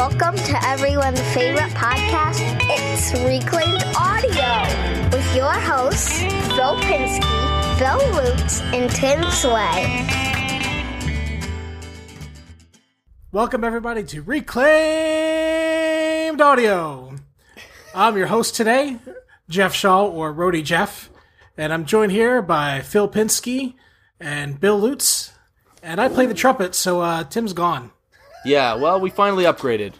Welcome to everyone's favorite podcast. It's Reclaimed Audio with your hosts, Phil Pinsky, Bill Roots, and Tim Sway. Welcome, everybody, to Reclaimed Audio. I'm your host today, Jeff Shaw, or Rhody Jeff, and I'm joined here by Phil Pinsky and Bill Lutz. And I play the trumpet, so uh, Tim's gone. Yeah, well, we finally upgraded.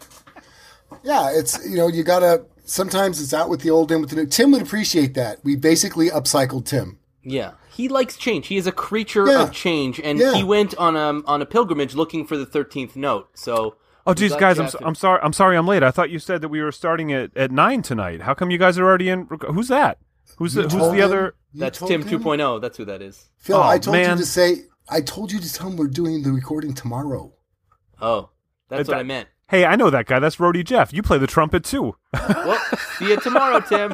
Yeah, it's you know you gotta. Sometimes it's out with the old and with the new. Tim would appreciate that. We basically upcycled Tim. Yeah, he likes change. He is a creature Yeah. of change, and Yeah. he went on a on a pilgrimage looking for the thirteenth note. So, Oh, geez, guys, I'm, so- I'm sorry. I'm sorry, I'm late. I thought you said that we were starting at, at nine tonight. How come you guys are already in? Who's that? Who's the, who's the him? other? You that's Tim him? 2.0. That's who that is. Phil, Oh, I told man. you to say. I told you to tell him we're doing the recording tomorrow. Oh, that's Uh, what I meant. Hey, I know that guy. That's Rhody Jeff. You play the trumpet too. Well, see you tomorrow, Tim.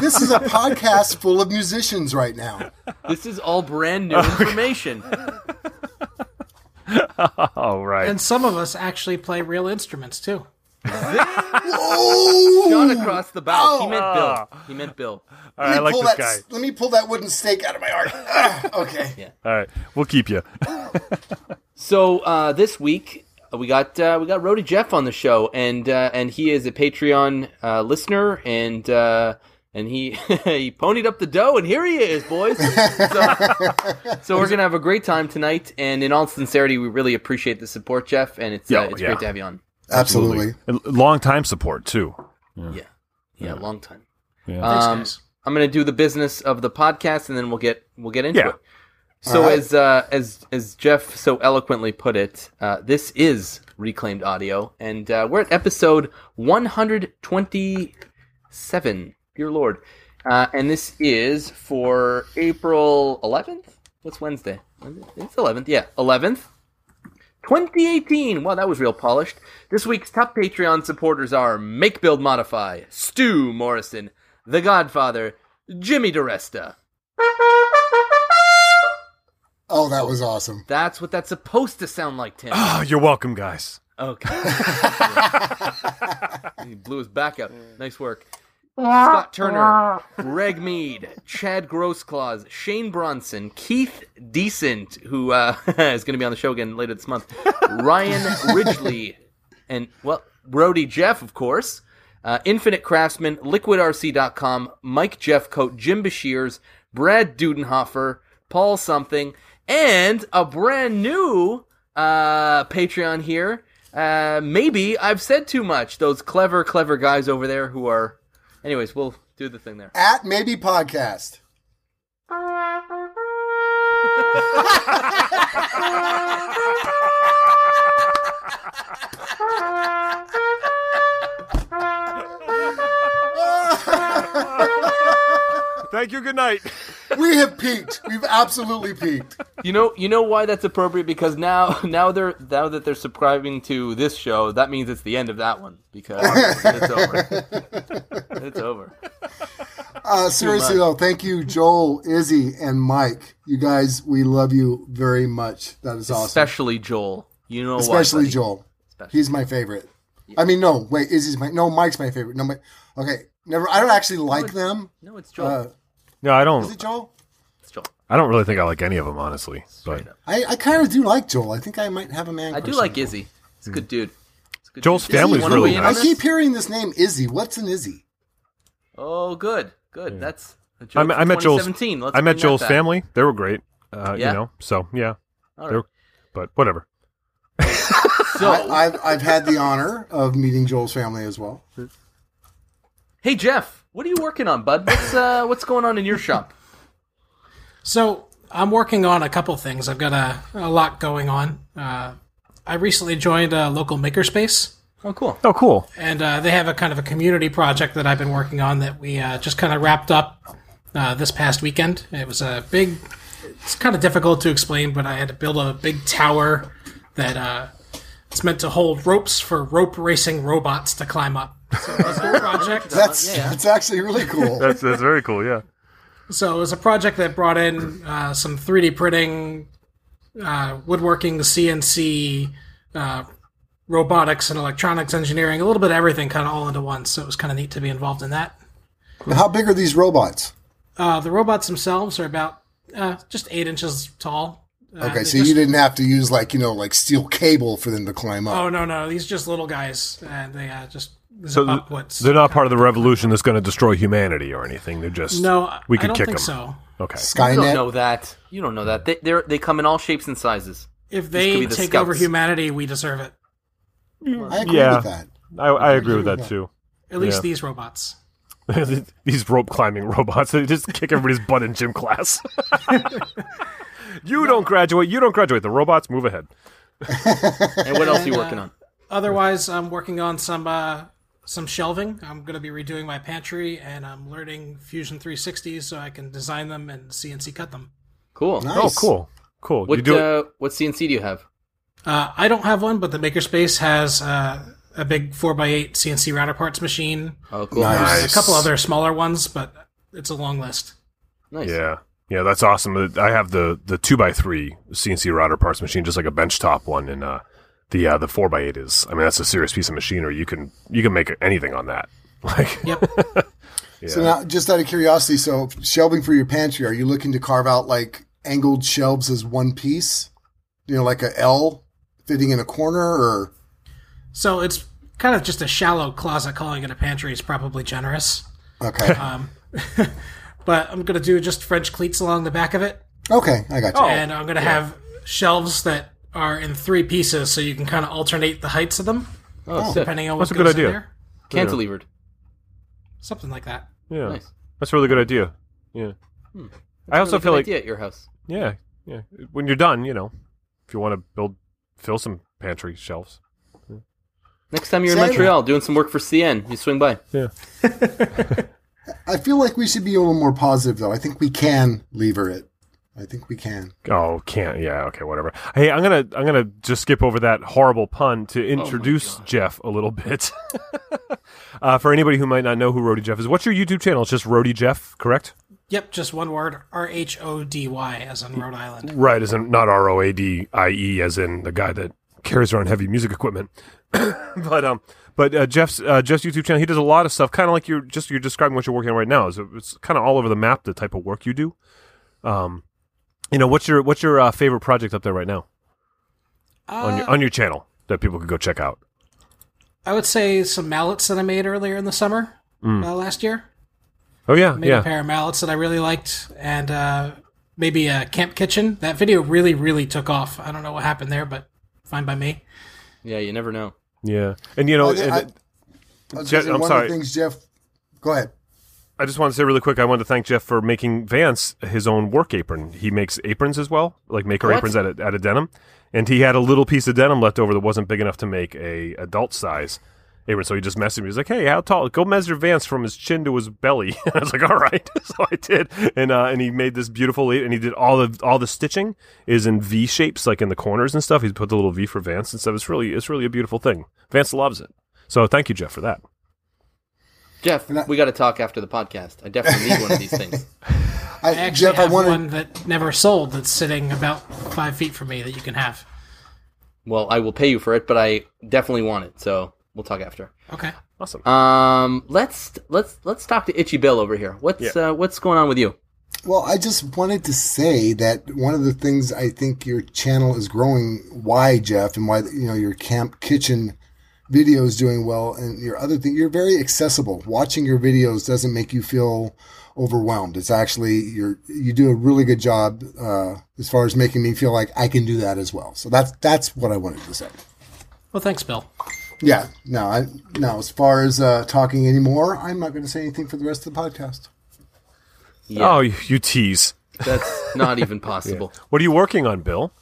This is a podcast full of musicians right now. This is all brand new information. all right. And some of us actually play real instruments, too. Oh, Shot across the bow. He meant Bill. Ah. He meant Bill. All right, I Let me like pull this that. guy. Let me pull that wooden stake out of my heart. Ah, okay. All right, we'll keep you. So uh, this week we got uh, we got Rhody Jeff on the show, and uh, and he is a Patreon uh, listener, and uh, and he he ponied up the dough, and here he is, boys. so, so we're gonna have a great time tonight, and in all sincerity, we really appreciate the support, Jeff, and it's Yeah, uh, it's yeah. great to have you on. Absolutely. And Long time support too. Yeah, yeah, long time. Yeah. Thanks, Um, guys. I'm going to do the business of the podcast, and then we'll get we'll get into Yeah. it. So right. as uh, as as Jeff so eloquently put it, uh, this is reclaimed audio, and uh, we're at episode 127. Dear Lord, uh, and this is for April 11th. What's Wednesday? It's 11th. Yeah, 11th. 2018. Wow, that was real polished. This week's top Patreon supporters are Make Build Modify, Stu Morrison, The Godfather, Jimmy DiResta. Oh, that was awesome. That's what that's supposed to sound like, Tim. Oh, you're welcome, guys. Okay. he blew his back up. Nice work. Scott Turner, Greg Mead, Chad Grossclaws, Shane Bronson, Keith Decent, who uh, is going to be on the show again later this month, Ryan Ridgely, and, well, Rhody Jeff, of course, uh, Infinite Craftsman, LiquidRC.com, Mike Jeffcoat, Jim Bashirs, Brad Dudenhofer, Paul Something, and a brand new uh, Patreon here. Uh, maybe I've said too much. Those clever, clever guys over there who are. Anyways, we'll do the thing there. At maybe podcast. Thank you. Good night. We have peaked. We've absolutely peaked. You know, you know why that's appropriate because now, now they're now that they're subscribing to this show, that means it's the end of that one because it's over. It's over. Uh, seriously though, thank you, Joel, Izzy, and Mike. You guys, we love you very much. That is awesome. Especially Joel. You know? Especially buddy. Joel. Especially. He's my favorite. I mean, no, wait, Izzy's my no, Mike's my favorite. No, my, okay, never. I don't actually like them. No, it's Joel. Uh, No, I don't. Is it Joel? it's Joel. I don't really think I like any of them, honestly. But I, I kind of do like Joel. I think I might have a man. I do like. Izzy. He's a good dude. He's a good Joel's dude. Izzy, family's really weigh in I on nice. this? keep hearing this name Izzy. What's an Izzy? Oh, good, good. That's a I joke met, I met Joel's. 2017. Let's I met bring that Joel's back. family. They were great. Uh, Yeah? You know. So yeah. All They're, but whatever. So, I, I've I've had the honor of meeting Joel's family as well. hey Jeff, what are you working on, bud? What's uh, what's going on in your shop? So I'm working on a couple things. I've got a, a lot going on. Uh, I recently joined a local makerspace, Oh, cool. Oh, cool. and uh, they have a kind of a community project that I've been working on that we uh, just kind of wrapped up uh, this past weekend. It was a big. It's kind of difficult to explain, but I had to build a big tower that uh, it's meant to hold ropes for rope racing robots to climb up. So it was a project. That's yeah, yeah. that's actually really cool. That's that's very cool. Yeah. So it was a project that brought in uh, some 3D printing, uh, woodworking, CNC, uh, robotics and electronics engineering, a little bit of everything, kind of all into one. So it was kind of neat to be involved in that. Now, How big are these robots? Uh, the robots themselves are about uh, just eight inches tall. Uh, Okay, so just- you didn't have to use like you know like steel cable for them to climb up. Oh no, no, these are just little guys, and they uh, just So zip th- they're not part of the revolution that's going to destroy humanity or anything. They're just No, We I could don't kick think them. so. Okay. You don't Skynet. know that. You don't know that. They they're, they come in all shapes and sizes. If they the take over humanity, we deserve it. I agree Yeah. with that. I, I agree with that too. At least Yeah. these robots. These rope climbing robots, they just kick everybody's butt in gym class. you don't graduate. You don't graduate. The robots move ahead. And what else are you working uh, on? Otherwise, I'm working on some uh, some shelving. I'm going to be redoing my pantry, and I'm learning Fusion 360 so I can design them and CNC cut them. Cool. Nice. Oh, cool, cool. you What do it. uh, what CNC do you have? Uh, I don't have one, but the Makerspace has uh, a big 4x8 CNC router parts machine. Oh, cool. Nice. There's a couple other smaller ones, but it's a long list. Nice. Yeah, yeah, that's awesome. I have the the two x three CNC router parts machine, just like a benchtop one, and uh, the uh, the four x eight is. I mean, that's a serious piece of machinery. You can you can make anything on that. Like, Yep. So now, just out of curiosity, so shelving for your pantry, are you looking to carve out like angled shelves as one piece? You know, like a L fitting in a corner, or so it's kind of just a shallow closet. Calling it a pantry is probably generous. okay, Um, but I'm going to do just French cleats along the back of it. okay, I got you. and I'm going to have shelves that are in three pieces so you can kind of alternate the heights of them Oh, sick. depending on what That's a goes good in idea. there. Cantilevered. Something like that. yeah, Nice. that's a really good idea. Yeah, hmm. I also Really feel good like idea at your house. yeah, yeah. When you're done, you know, if you want to build fill some pantry shelves. Next time you're in Same. Montreal doing some work for CN, you swing by. Yeah. I feel like we should be a little more positive, though. I think we can lever it. I think we can. Oh, can't. Yeah. Okay. Whatever. Hey, I'm gonna I'm gonna just skip over that horrible pun to introduce Jeff a little bit. uh, for anybody who might not know who Rhody Jeff is, what's your YouTube channel? It's just Rhody Jeff, correct? Yep, just one word R H O D Y as in Rhode Island. Right, as in not R O A D I E, as in the guy that carries around heavy music equipment. but um, but uh, Jeff's uh, Jeff's YouTube channel, he does a lot of stuff, kind of like you're just you're describing what you're working on right now. Is it's kind of all over the map the type of work you do. Um, you know, what's your what's your uh, favorite project up there right now on your on your channel that people could go check out? I would say some mallets that I made earlier in the summer uh, last year. Oh yeah, Made yeah. a pair of mallets that I really liked, and uh, maybe a camp kitchen. That video really, really took off. I don't know what happened there, but fine by me. Yeah, you never know. Yeah, and you know, I, and, I, I was just, i'm one sorry. of the things, Jeff. Go ahead. I just want to say really quick, I want to thank Jeff for making Vance his own work apron. He makes aprons as well, like maker What? aprons out of, out of denim. And he had a little piece of denim left over that wasn't big enough to make a adult size apron. So he just messaged me. He was like, "Hey, how tall? Go measure Vance from his chin to his belly." And I was like, "All right." so I did, and uh, and he made this beautiful, and he did all the all the stitching is in V shapes, like in the corners and stuff. He put the little V for Vance and stuff. It's really it's really a beautiful thing. Vance loves it. So thank you, Jeff, for that. Jeff, I- we got to talk after the podcast. I definitely need one of these things. I, I actually Jeff, I have wanted. one that never sold that's sitting about five feet from me that you can have. Well, I will pay you for it, but I definitely want it. So we'll talk after. Okay. Awesome. Um, let's let's let's talk to Itchy Bill over here. What's uh, what's going on with you? Well, I just wanted to say that one of the things I think your channel is growing. Why, Jeff, and why you know your camp kitchen videos doing well, and your other thing, you're very accessible. Watching your videos doesn't make you feel overwhelmed. It's actually you're you do a really good job uh, as far as making me feel like I can do that as well. So that's that's what I wanted to say. Well, thanks, Bill. Yeah, no, I no. As far as uh, talking anymore, I'm not going to say anything for the rest of the podcast. Yeah, Oh, you, you tease. that's not even possible. What are you working on, Bill?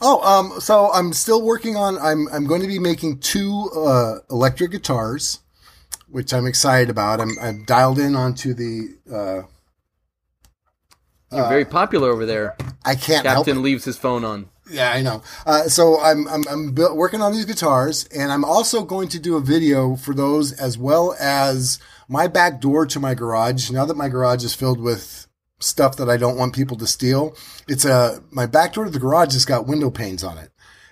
Oh, um, so I'm still working on. I'm I'm going to be making two uh, electric guitars, which I'm excited about. I'm I'm dialed in onto the. Uh, You're very popular over there. I can't help Captain leaves his phone on. Yeah, I know. Uh, so I'm I'm, I'm bu- working on these guitars, and I'm also going to do a video for those as well as my back door to my garage. Now that my garage is filled with stuff that I don't want people to steal, it's a my back door to the garage has got window panes on it,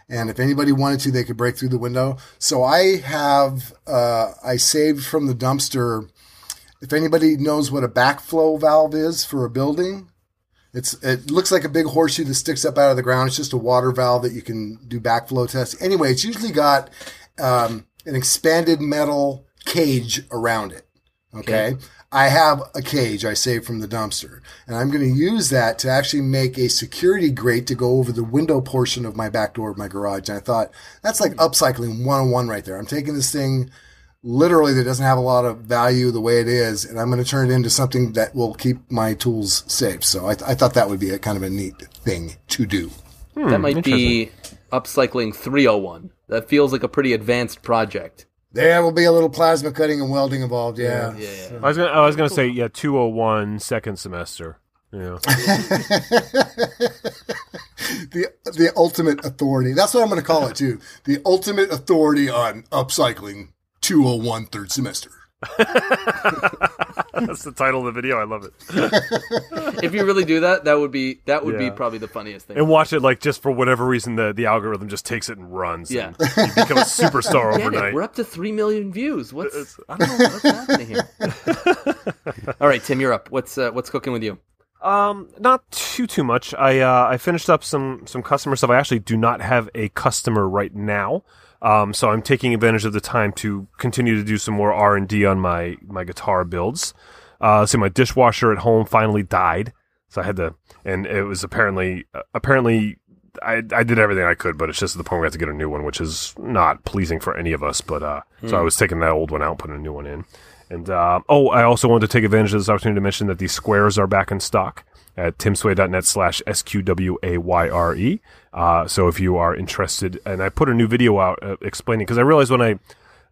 And if anybody wanted to, they could break through the window. So I have, uh, I saved from the dumpster. If anybody knows what a backflow valve is for a building, it's it looks like a big horseshoe that sticks up out of the ground. It's just a water valve that you can do backflow tests. Anyway, it's usually got um, an expanded metal cage around it. Okay. I have a cage I saved from the dumpster, and I'm going to use that to actually make a security grate to go over the window portion of my back door of my garage. And I thought that's like hmm. upcycling 101 right there. I'm taking this thing literally that doesn't have a lot of value the way it is, and I'm going to turn it into something that will keep my tools safe. So I, I thought that would be a kind of a neat thing to do. Hmm, that might be upcycling 301. That feels like a pretty advanced project. There will be a little plasma cutting and welding involved. Yeah. Yeah, yeah. I was gonna, I was gonna say yeah, two oh one second semester. Yeah, the the ultimate authority. That's what I'm going to call it too. The ultimate authority on upcycling 201 third semester. that's the title of the video. I love it. If you really do that, that would be that would be probably the funniest thing. And watch it like just for whatever reason the the algorithm just takes it and runs. Yeah. and you become a superstar Damn it, overnight. we're up to three million views. What's I don't know what's happening here. All right, Tim, you're up. What's uh, what's cooking with you? Um, not too too much. I uh, I finished up some some customer stuff. I actually do not have a customer right now. Um, so I'm taking advantage of the time to continue to do some more R and D on my my guitar builds. Uh, so my dishwasher at home finally died, so I had to, and it was apparently uh, apparently I I did everything I could, but it's just to the point where I have to get a new one, which is not pleasing for any of us. But uh, so I was taking that old one out, putting a new one in. And uh, oh, I also wanted to take advantage of this opportunity to mention that these squares are back in stock at timsway.net slash S-Q-W-A-Y-R-E. Uh, so if you are interested, and I put a new video out uh, explaining, because I realized when I,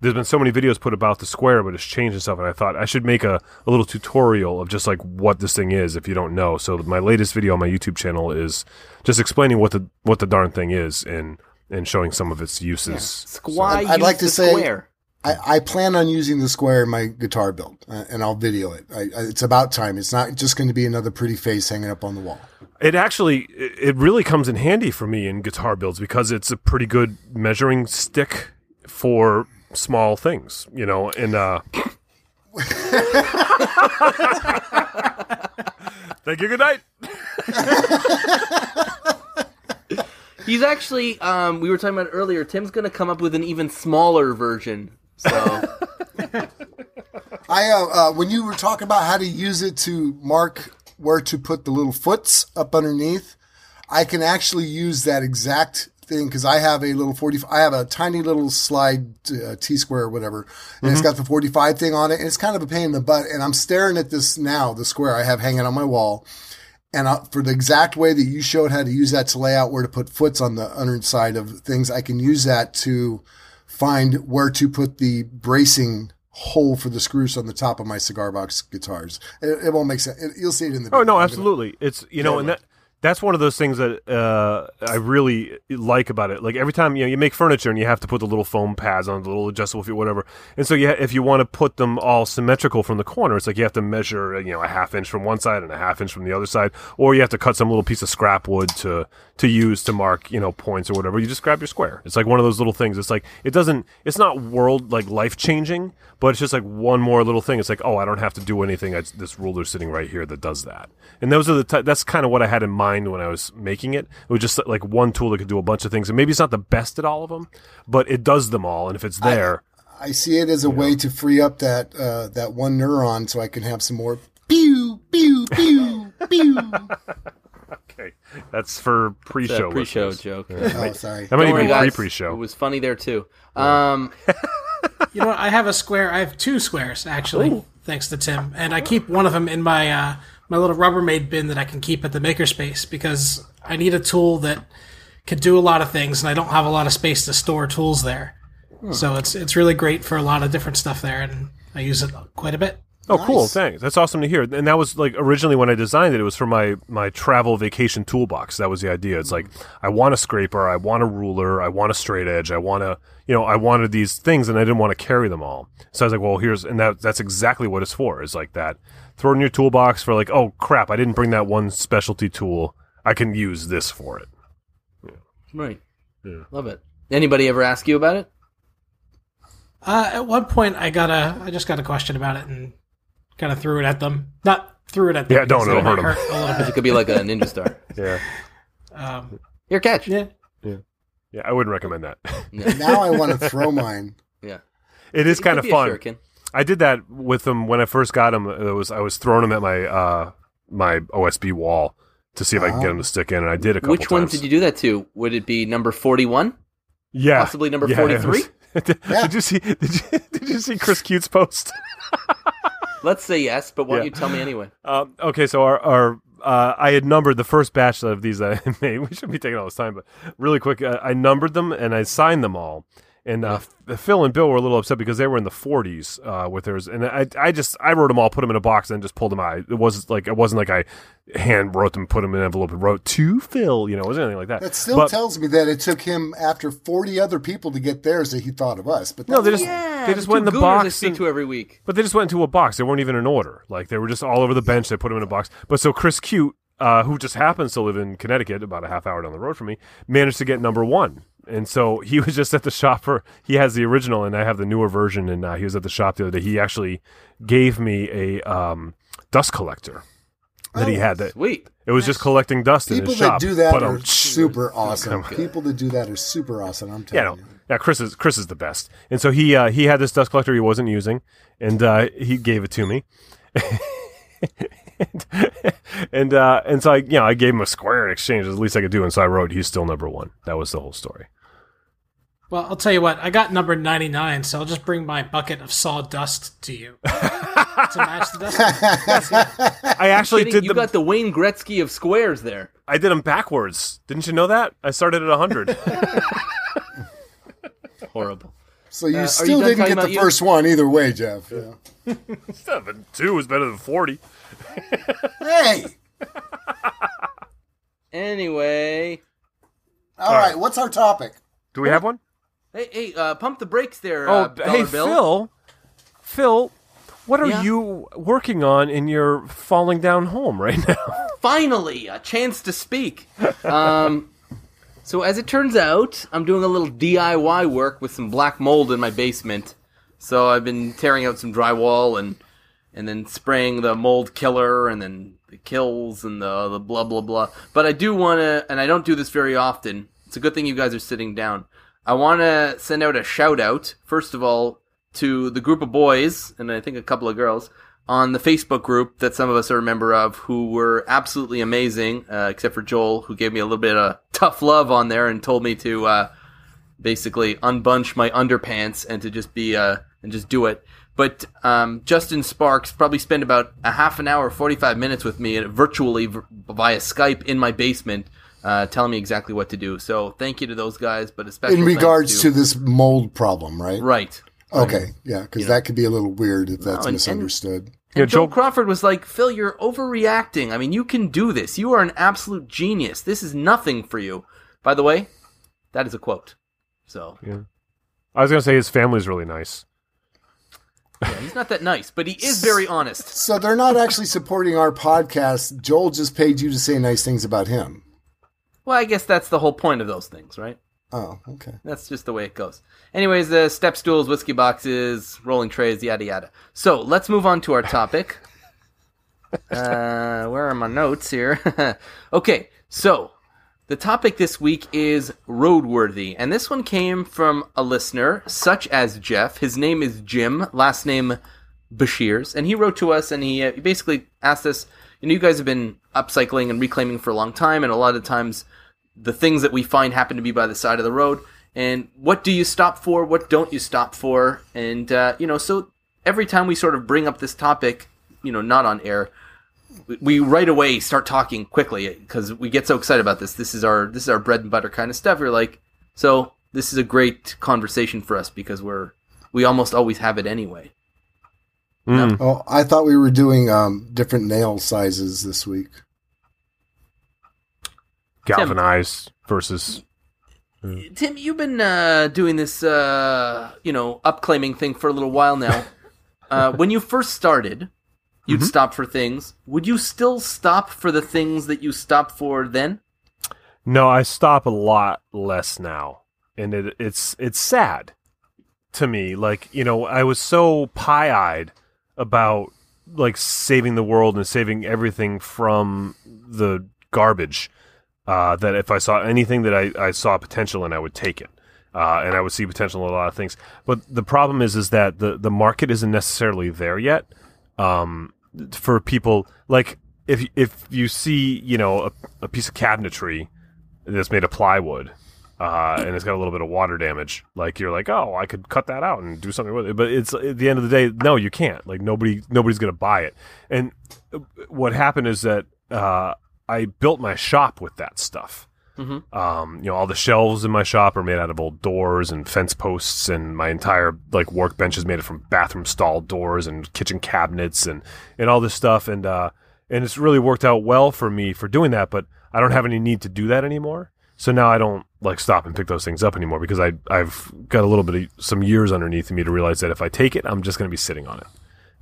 there's been so many videos put about the square, but it's changed and stuff, and I thought I should make a, a little tutorial of just like what this thing is if you don't know. So my latest video on my YouTube channel is just explaining what the, what the darn thing is and, and showing some of its uses. Squy I'd- I'd use like to say- square. I, I plan on using the square in my guitar build, uh, and I'll video it. I, I, it's about time. It's not just going to be another pretty face hanging up on the wall. It actually, it it really comes in handy for me in guitar builds because it's a pretty good measuring stick for small things, you know. And uh, thank you. Good night. He's actually um, we were talking about earlier. Tim's going to come up with an even smaller version. So I uh, uh, when you were talking about how to use it to mark where to put the little foots up underneath, I can actually use that exact thing because I have a little forty. I have a tiny little slide uh, T square or whatever, and it's got the forty five thing on it, and it's kind of a pain in the butt. And I'm staring at this now, the square I have hanging on my wall. And uh, for the exact way that you showed how to use that to lay out where to put foots on the underside of things, I can use that to find where to put the bracing hole for the screws on the top of my cigar box guitars. It, it won't make sense. It- you'll see it in the. Oh video. no, absolutely. It's you know, and that that's one of those things that uh, I really like about it. Like every time you know you make furniture and you have to put the little foam pads on the little adjustable feet, whatever. And so yeah, if you want to put them all symmetrical from the corner, it's like you have to measure you know a half inch from one side and a half inch from the other side, or you have to cut some little piece of scrap wood to to use to mark you know points or whatever. You just grab your square. It's like one of those little things. It's like it doesn't. It's not world like life changing, but it's just like one more little thing. It's like oh, I don't have to do anything. I, this ruler's sitting right here that does that. And those are the ty- that's kind of what I had in mind when I was making it. It was just like one tool that could do a bunch of things, and maybe it's not the best at all of them, but it does them all. And if it's there, I see it as a way to free up that uh, that one neuron, so I can have some more pew pew pew pew. okay, that's for pre-show. pre-show listeners. joke. Oh, sorry. That might even be pre-pre-show. It was funny there too. Um, You know what? I have a square. I have two squares actually, thanks to Tim, and I keep one of them in my uh, my little Rubbermaid bin that I can keep at the makerspace because I need a tool that could do a lot of things, and I don't have a lot of space to store tools there. Hmm. So it's it's really great for a lot of different stuff there, and I use it quite a bit. Oh, cool! Thanks. That's awesome to hear. And that was like originally when I designed it, it was for my my travel vacation toolbox. That was the idea. It's like I want a scraper, I want a ruler, I want a straight edge, I want to, you know, I wanted these things, and I didn't want to carry them all. So I was like, well, here's, and that that's exactly what it's for. Is like that. Throw it in your toolbox for like, oh crap, I didn't bring that one specialty tool. I can use this for it. right. Love it. Anybody ever ask you about it? Uh, at one point, I got a, I just got a question about it and kind of threw it at them. Not threw it at them. Yeah, don't, because it it'll hurt might 'em. a little bit. It could be like a ninja star. Yeah, Um, Here, catch. yeah, yeah, Yeah. I wouldn't recommend that. now I want to throw mine. Yeah. it is It kind of be a fun. Shuriken. I did that with them when I first got them. It was I was throwing them at my uh, my OSB wall to see if I could get them to stick in, and I did a couple Which ones times. did you do that to? Would it be number forty-one? Yeah, Possibly number Yeah, it 43? was- did, Yeah. did you see? Did you, did you see Chris Cute's post? Let's say yes, but why don't Yeah. you tell me anyway? Um, okay, so our, our uh, I had numbered the first batch of these that I made. We shouldn't be taking all this time, but really quick, uh, I numbered them and I signed them all. And uh, F- Phil and Bill were a little upset because they were in the 40s uh, with theirs, and I, I just I wrote them all, put them in a box, and just pulled them out. It was like it wasn't like I hand wrote them, put them in an envelope, and wrote to Phil. You know, it wasn't anything like that. That still But- tells me that it took him after 40 other people to get theirs that he thought of us. But no, they just Yeah, they just the went in the gooners I box. speak and- to every week. But they just went into a box. They weren't even in order. Like they were just all over the bench. They put them in a box. But so Chris Cute, uh, who just happens to live in Connecticut, about a half hour down the road from me, managed to get number one. And so he was just at the shop for. He has the original, and I have the newer version. And uh, he was at the shop the other day. He actually gave me a um, dust collector that he had. That Sweet. it was just collecting dust in people his that shop. do that But, are um, super awesome. People that do that are super awesome. I'm Yeah, telling no. you. yeah. Chris is Chris is the best, and so he uh, he had this dust collector he wasn't using, and uh, he gave it to me, and and, uh, and so I you know I gave him a square in exchange. As least I could do, and so I wrote he's still number one. That was the whole story. Well, I'll tell you what. I got number ninety nine, so I'll just bring my bucket of sawdust to you to match the dust. I actually Kidding? did you them. got the Wayne Gretzky of squares there. I did them backwards. Didn't you know that? I started at hundred. Horrible. So you Uh, are you still didn't get the about you? first one either way, Jeff. Yeah. Seven two is better than forty. Hey, Anyway, all right. What's our topic? Do we have one? Hey, hey, uh, pump the brakes there. Oh, uh, hey Bill. Phil. Phil, what are Yeah? you working on in your falling down home right now? finally a chance to speak. Um, so as it turns out, I'm doing a little DIY work with some black mold in my basement. So I've been tearing out some drywall and and then spraying the mold killer and then the Kilz and the the blah blah blah. But I do want to, and I don't do this very often. It's a good thing you guys are sitting down. I want to send out a shout out first of all to the group of boys and I think a couple of girls on the Facebook group that some of us are a member of who were absolutely amazing, uh, except for Joel, who gave me a little bit of tough love on there and told me to uh, basically unbunch my underpants and to just be uh, and just do it. But um, Justin Sparks probably spent about a half an hour, forty five minutes with me, virtually v- via Skype in my basement, uh, telling me exactly what to do. So thank you to those guys, but especially In regards to this mold problem, right? right. Okay, yeah, because that could be a little weird if that's and- and- misunderstood. Yeah, And Joel Joel- Crawford was like, Phil, you're overreacting. I mean, you can do this. You are an absolute genius. This is nothing for you. By the way, that is a quote. So yeah, I was gonna say his family's really nice. yeah, he's not that nice, but he is very honest. So they're not actually supporting our podcast. Joel just paid you to say nice things about him. Well, I guess that's the whole point of those things, right? Oh, okay. That's just the way it goes. Anyways, the step stools, whiskey boxes, rolling trays, yada yada. So let's move on to our topic. uh, where are my notes here? okay, so the topic this week is roadworthy, and this one came from a listener such as Jeff. His name is Jim, last name Bashirs, and he wrote to us and he, uh, he basically asked us, you know, you guys have been upcycling and reclaiming for a long time, and a lot of times the things that we find happen to be by the side of the road. And what do you stop for? What don't you stop for? And uh, you know, so every time we sort of bring up this topic, you know, not on air, we- right away start talking quickly because we get so excited about this. This is our this is our bread and butter kind of stuff. We're like, so this is a great conversation for us because we're we almost always have it anyway. Mm. Oh, I thought we were doing um, different nail sizes this week. Galvanized versus Tim, you've been uh, doing this, uh, you know, upclaiming thing for a little while now. uh, when you first started, you'd Mm-hmm. stop for things. Would you still stop for the things that you stopped for then? No, I stop a lot less now, and it, it's it's sad to me. Like you know, I was so pie eyed about like saving the world and saving everything from the garbage uh, that if I saw anything that I, I saw potential in, I would take it. Uh, and I would see potential in a lot of things. But the problem is, is that the, the market isn't necessarily there yet um, for people. Like if if you see, you know, a, a piece of cabinetry that's made of plywood, uh, and it's got a little bit of water damage. Like you're like, oh, I could cut that out and do something with it. But it's at the end of the day, no, you can't. Like nobody, nobody's gonna buy it. And uh, what happened is that uh, I built my shop with that stuff. Mm-hmm. Um, you know, all the shelves in my shop are made out of old doors and fence posts, and my entire like workbench is made from bathroom stall doors and kitchen cabinets and and all this stuff. And uh, and it's really worked out well for me for doing that. But I don't have any need to do that anymore. So now I don't like stop and pick those things up anymore because I I've got a little bit of some years underneath me to realize that if I take it, I'm just going to be sitting on it.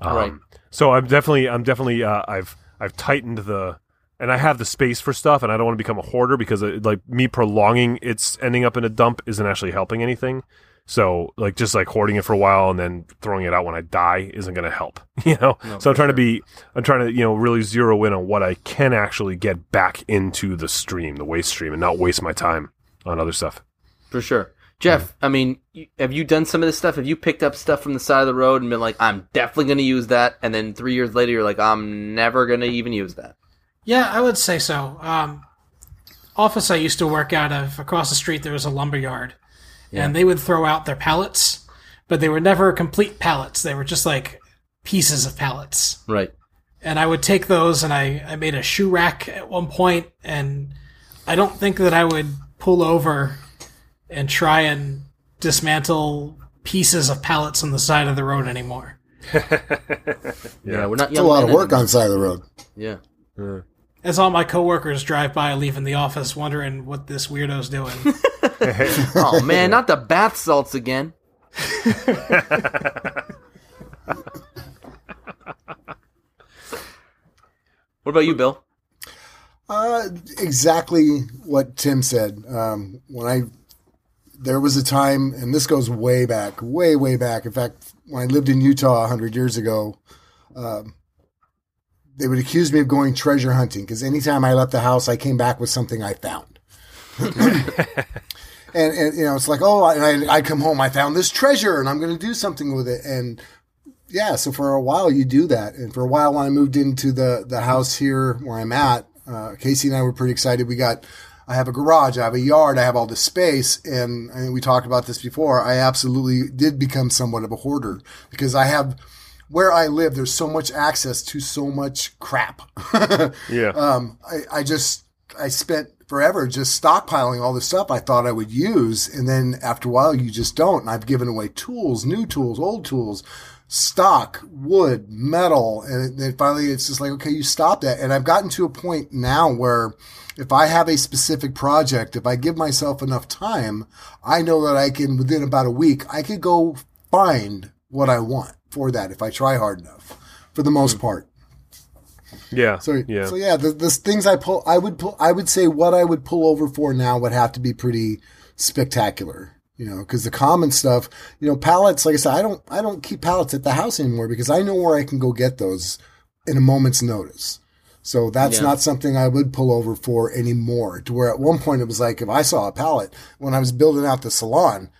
Um, Right. So I'm definitely I'm definitely uh, I've I've tightened the and I have the space for stuff, and I don't want to become a hoarder because it, like me prolonging its ending up in a dump isn't actually helping anything. So like just like hoarding it for a while and then throwing it out when I die isn't going to help, you know. so I'm trying to be I'm trying to you know really zero in on what I can actually get back into the stream, the waste stream, and not waste my time on other stuff. For sure. Jeff, I mean, have you done some of this stuff? Have you picked up stuff from the side of the road and been like, I'm definitely going to use that? And then three years later, you're like, I'm never going to even use that. Yeah, I would say so. Um, office I used to work out of across the street, there was a lumber yard, and they would throw out their pallets, but they were never complete pallets. They were just like pieces of pallets. Right. And I would take those, and I, I made a shoe rack at one point, and I don't think that I would pull over and try and dismantle pieces of pallets on the side of the road anymore. Yeah, we're not It's a lot of work on the side of the road. Yeah. As all my coworkers drive by leaving the office wondering what this weirdo's doing. Oh, man, not the bath salts again. what about you, Bill? Uh, exactly what Tim said. Um, when I there was a time, and this goes way back, way way back. In fact, when I lived in Utah hundred years ago, um, they would accuse me of going treasure hunting because anytime I left the house, I came back with something I found. and, and you know, it's like, oh, I, I come home, I found this treasure, and I'm going to do something with it, and yeah, so for a while you do that, and for a while when I moved into the the house here where I'm at, uh, Casey and I were pretty excited. We got, I have a garage, I have a yard, I have all this space, and I think we talked about this before. I absolutely did become somewhat of a hoarder because I have. Where I live, there's so much access to so much crap. Yeah. um, I, I just I spent forever just stockpiling all the stuff I thought I would use, and then after a while, you just don't. And I've given away tools, new tools, old tools, stock, wood, metal, and then finally it's just like, okay, you stop that. And I've gotten to a point now where if I have a specific project, if I give myself enough time, I know that I can within about a week, I could go find what I want for that if I try hard enough. For the most hmm. part. yeah. So yeah. so yeah, the, the things I pull, I would pull, I would say what I would pull over for now would have to be pretty spectacular, you know, because the common stuff, you know, pallets. Like I said, I don't, I don't keep pallets at the house anymore because I know where I can go get those in a moment's notice. So that's Yeah. not something I would pull over for anymore. To where at one point it was like if I saw a pallet when I was building out the salon,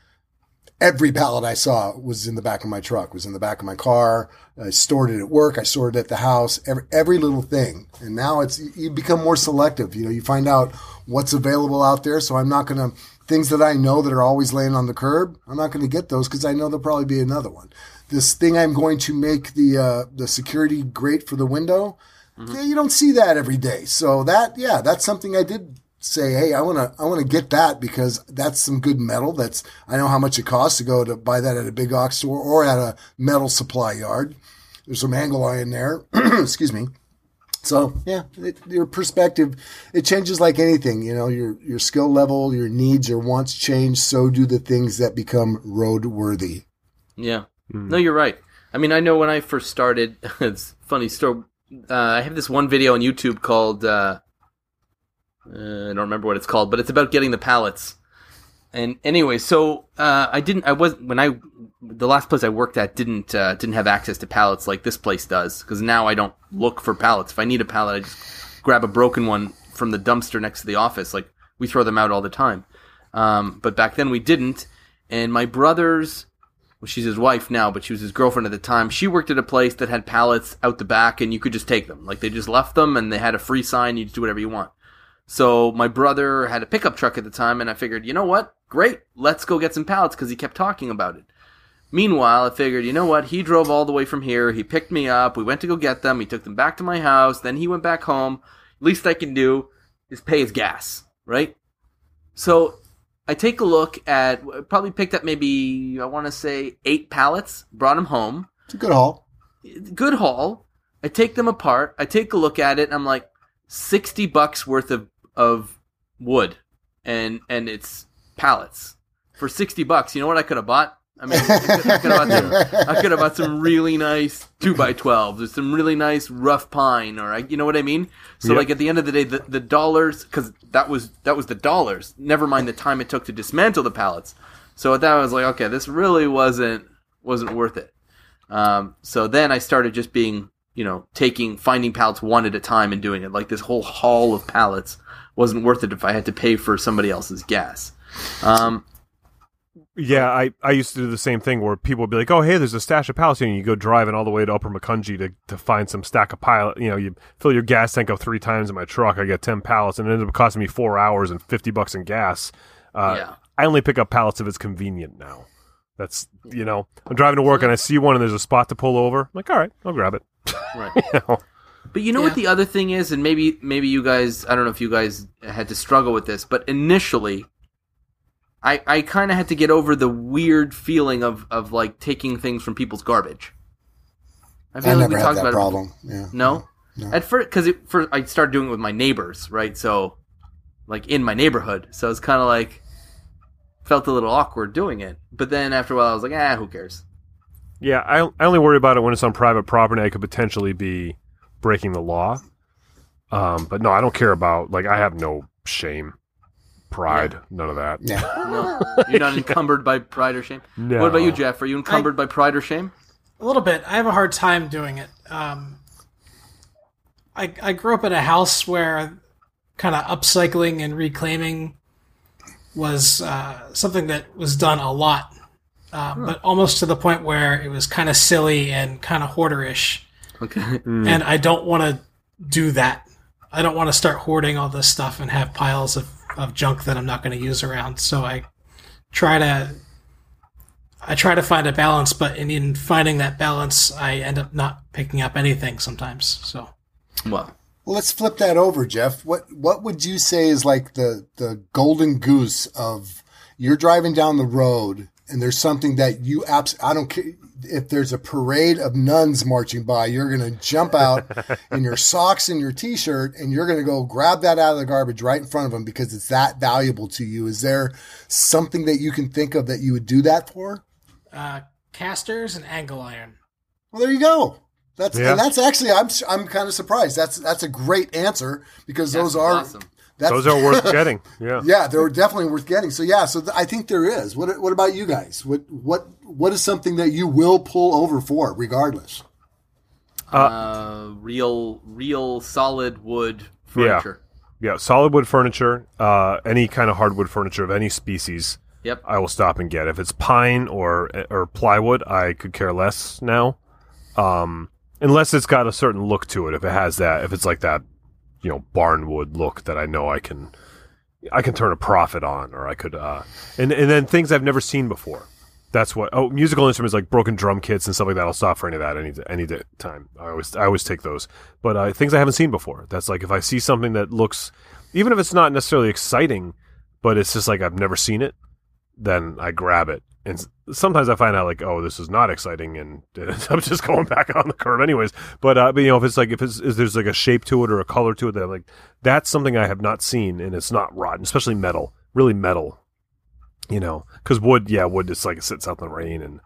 every pallet I saw was in the back of my truck, was in the back of my car. I stored it at work. I stored it at the house. Every, every little thing. And now it's you become more selective. You know, you find out what's available out there. So I'm not going to things that I know that are always laying on the curb. I'm not going to get those because I know there'll probably be another one. This thing I'm going to make the uh, the security grate for the window. Yeah, you don't see that every day. So that yeah, that's something I did say, hey, I want to I want to get that because that's some good metal. That's I know how much it costs to go to buy that at a big ox store or at a metal supply yard. There's some angle iron there. Excuse me. So yeah, it, your perspective it changes like anything. You know, your your skill level, your needs, your wants change. So do the things that become road worthy. Yeah. No, you're right. I mean, I know when I first started, it's funny story. Uh, I have this one video on YouTube called uh, Uh, I don't remember what it's called, but it's about getting the pallets. And anyway, so uh, I didn't. I was when I the last place I worked at didn't uh, didn't have access to pallets like this place does. Because now I don't look for pallets. If I need a pallet, I just grab a broken one from the dumpster next to the office. Like we throw them out all the time. Um, but back then we didn't. And my brother's well, she's his wife now, but she was his girlfriend at the time. She worked at a place that had pallets out the back, and you could just take them. Like they just left them, and they had a free sign. You just do whatever you want. So my brother had a pickup truck at the time, and I figured, you know what? Great, let's go get some pallets because he kept talking about it. Meanwhile, I figured, you know what? He drove all the way from here. He picked me up. We went to go get them. He took them back to my house. Then he went back home. Least I can do is pay his gas, right? So I take a look at probably picked up maybe I want to say eight pallets, brought them home. It's a good haul. Good haul. I take them apart. I take a look at it. and I'm like, sixty bucks worth of of wood, and and it's pallets for sixty bucks. You know what I could have bought? I mean, I could, have bought some, I could have bought some really nice two by twelves or some really nice rough pine, or I, you know what I mean. So Yep. like at the end of the day, the, the dollars because that was that was the dollars. Never mind the time it took to dismantle the pallets. So at that I was like, okay, this really wasn't wasn't worth it. Um, so then I started just being, you know, taking finding pallets one at a time and doing it. Like this whole haul of pallets wasn't worth it if I had to pay for somebody else's gas. Um, Yeah, I, I used to do the same thing where people would be like, "Oh, hey, there's a stash of and you go driving all the way to Upper Macungie to, to find some stack of pilot. You know, you fill your gas tank up three times in my truck. I get ten pallets, and it ended up costing me four hours and fifty bucks in gas. Uh, Yeah. I only pick up pallets if it's convenient now. That's you know, I'm driving to work and I see one and there's a spot to pull over. I'm like, all right, I'll grab it. right. You know? But you know Yeah. what the other thing is, and maybe maybe you guys I don't know if you guys had to struggle with this, but initially I I kind of had to get over the weird feeling of of like taking things from people's garbage. I I feel like never we had talked that about it problem. Yeah. No, No. at first because for I started doing it with my neighbors, right? So like in my neighborhood, so it's kind of like felt a little awkward doing it. But then after a while, I was like, ah, who cares? Yeah, I, I only worry about it when it's on private property. I could potentially be breaking the law. Um, but no, I don't care about like I have no shame, pride, none of that. Yeah. No, you're not encumbered by pride or shame. No. What about you, Jeff? Are you encumbered by pride or shame? A little bit. I have a hard time doing it. Um, I I grew up in a house where kind of upcycling and reclaiming was uh, something that was done a lot, uh, but almost to the point where it was kind of silly and kind of hoarderish. Okay. Mm. And I don't want to do that. I don't want to start hoarding all this stuff and have piles of, of junk that I'm not going to use around. So I try to I try to find a balance, but in, in finding that balance, I end up not picking up anything sometimes. So Well, Well, let's flip that over, Jeff. What what would you say is like the the golden goose of you're driving down the road and there's something that you abs I don't care if there's a parade of nuns marching by, you're going to jump out in your socks and your t-shirt and you're going to go grab that out of the garbage right in front of them because it's that valuable to you. Is there something that you can think of that you would do that for? uh, casters and angle iron. Well, there you go. That's Yeah. and that's actually I'm I'm kind of surprised. That's that's a great answer because That's those are awesome. That's, Those are worth getting. Yeah. yeah, they're definitely worth getting. So yeah, so th- I think there is. What what about you guys? What what what is something that you will pull over for regardless? uh, real, real solid wood furniture. Yeah, Yeah, solid wood furniture, uh, any kind of hardwood furniture of any species, Yep. I will stop and get. If it's pine or or plywood, I could care less now. Um, unless it's got a certain look to it. If it has that, if it's like that, you know, barnwood look that I know I can, I can turn a profit on, or I could, uh, and and then things I've never seen before. That's what. Oh, musical instruments like broken drum kits and stuff like that. I'll stop for any of that any any time. I always I always take those. But uh, things I haven't seen before. That's like if I see something that looks, even if it's not necessarily exciting, but it's just like I've never seen it, then I grab it. And sometimes I find out like, oh, this is not exciting, and I'm just going back on the curve anyways. But uh, but you know, if it's like if it's if there's like a shape to it or a color to it, that like that's something I have not seen, and it's not rotten, especially metal, really metal. You know, because wood, yeah, wood is like it sits out in the rain, and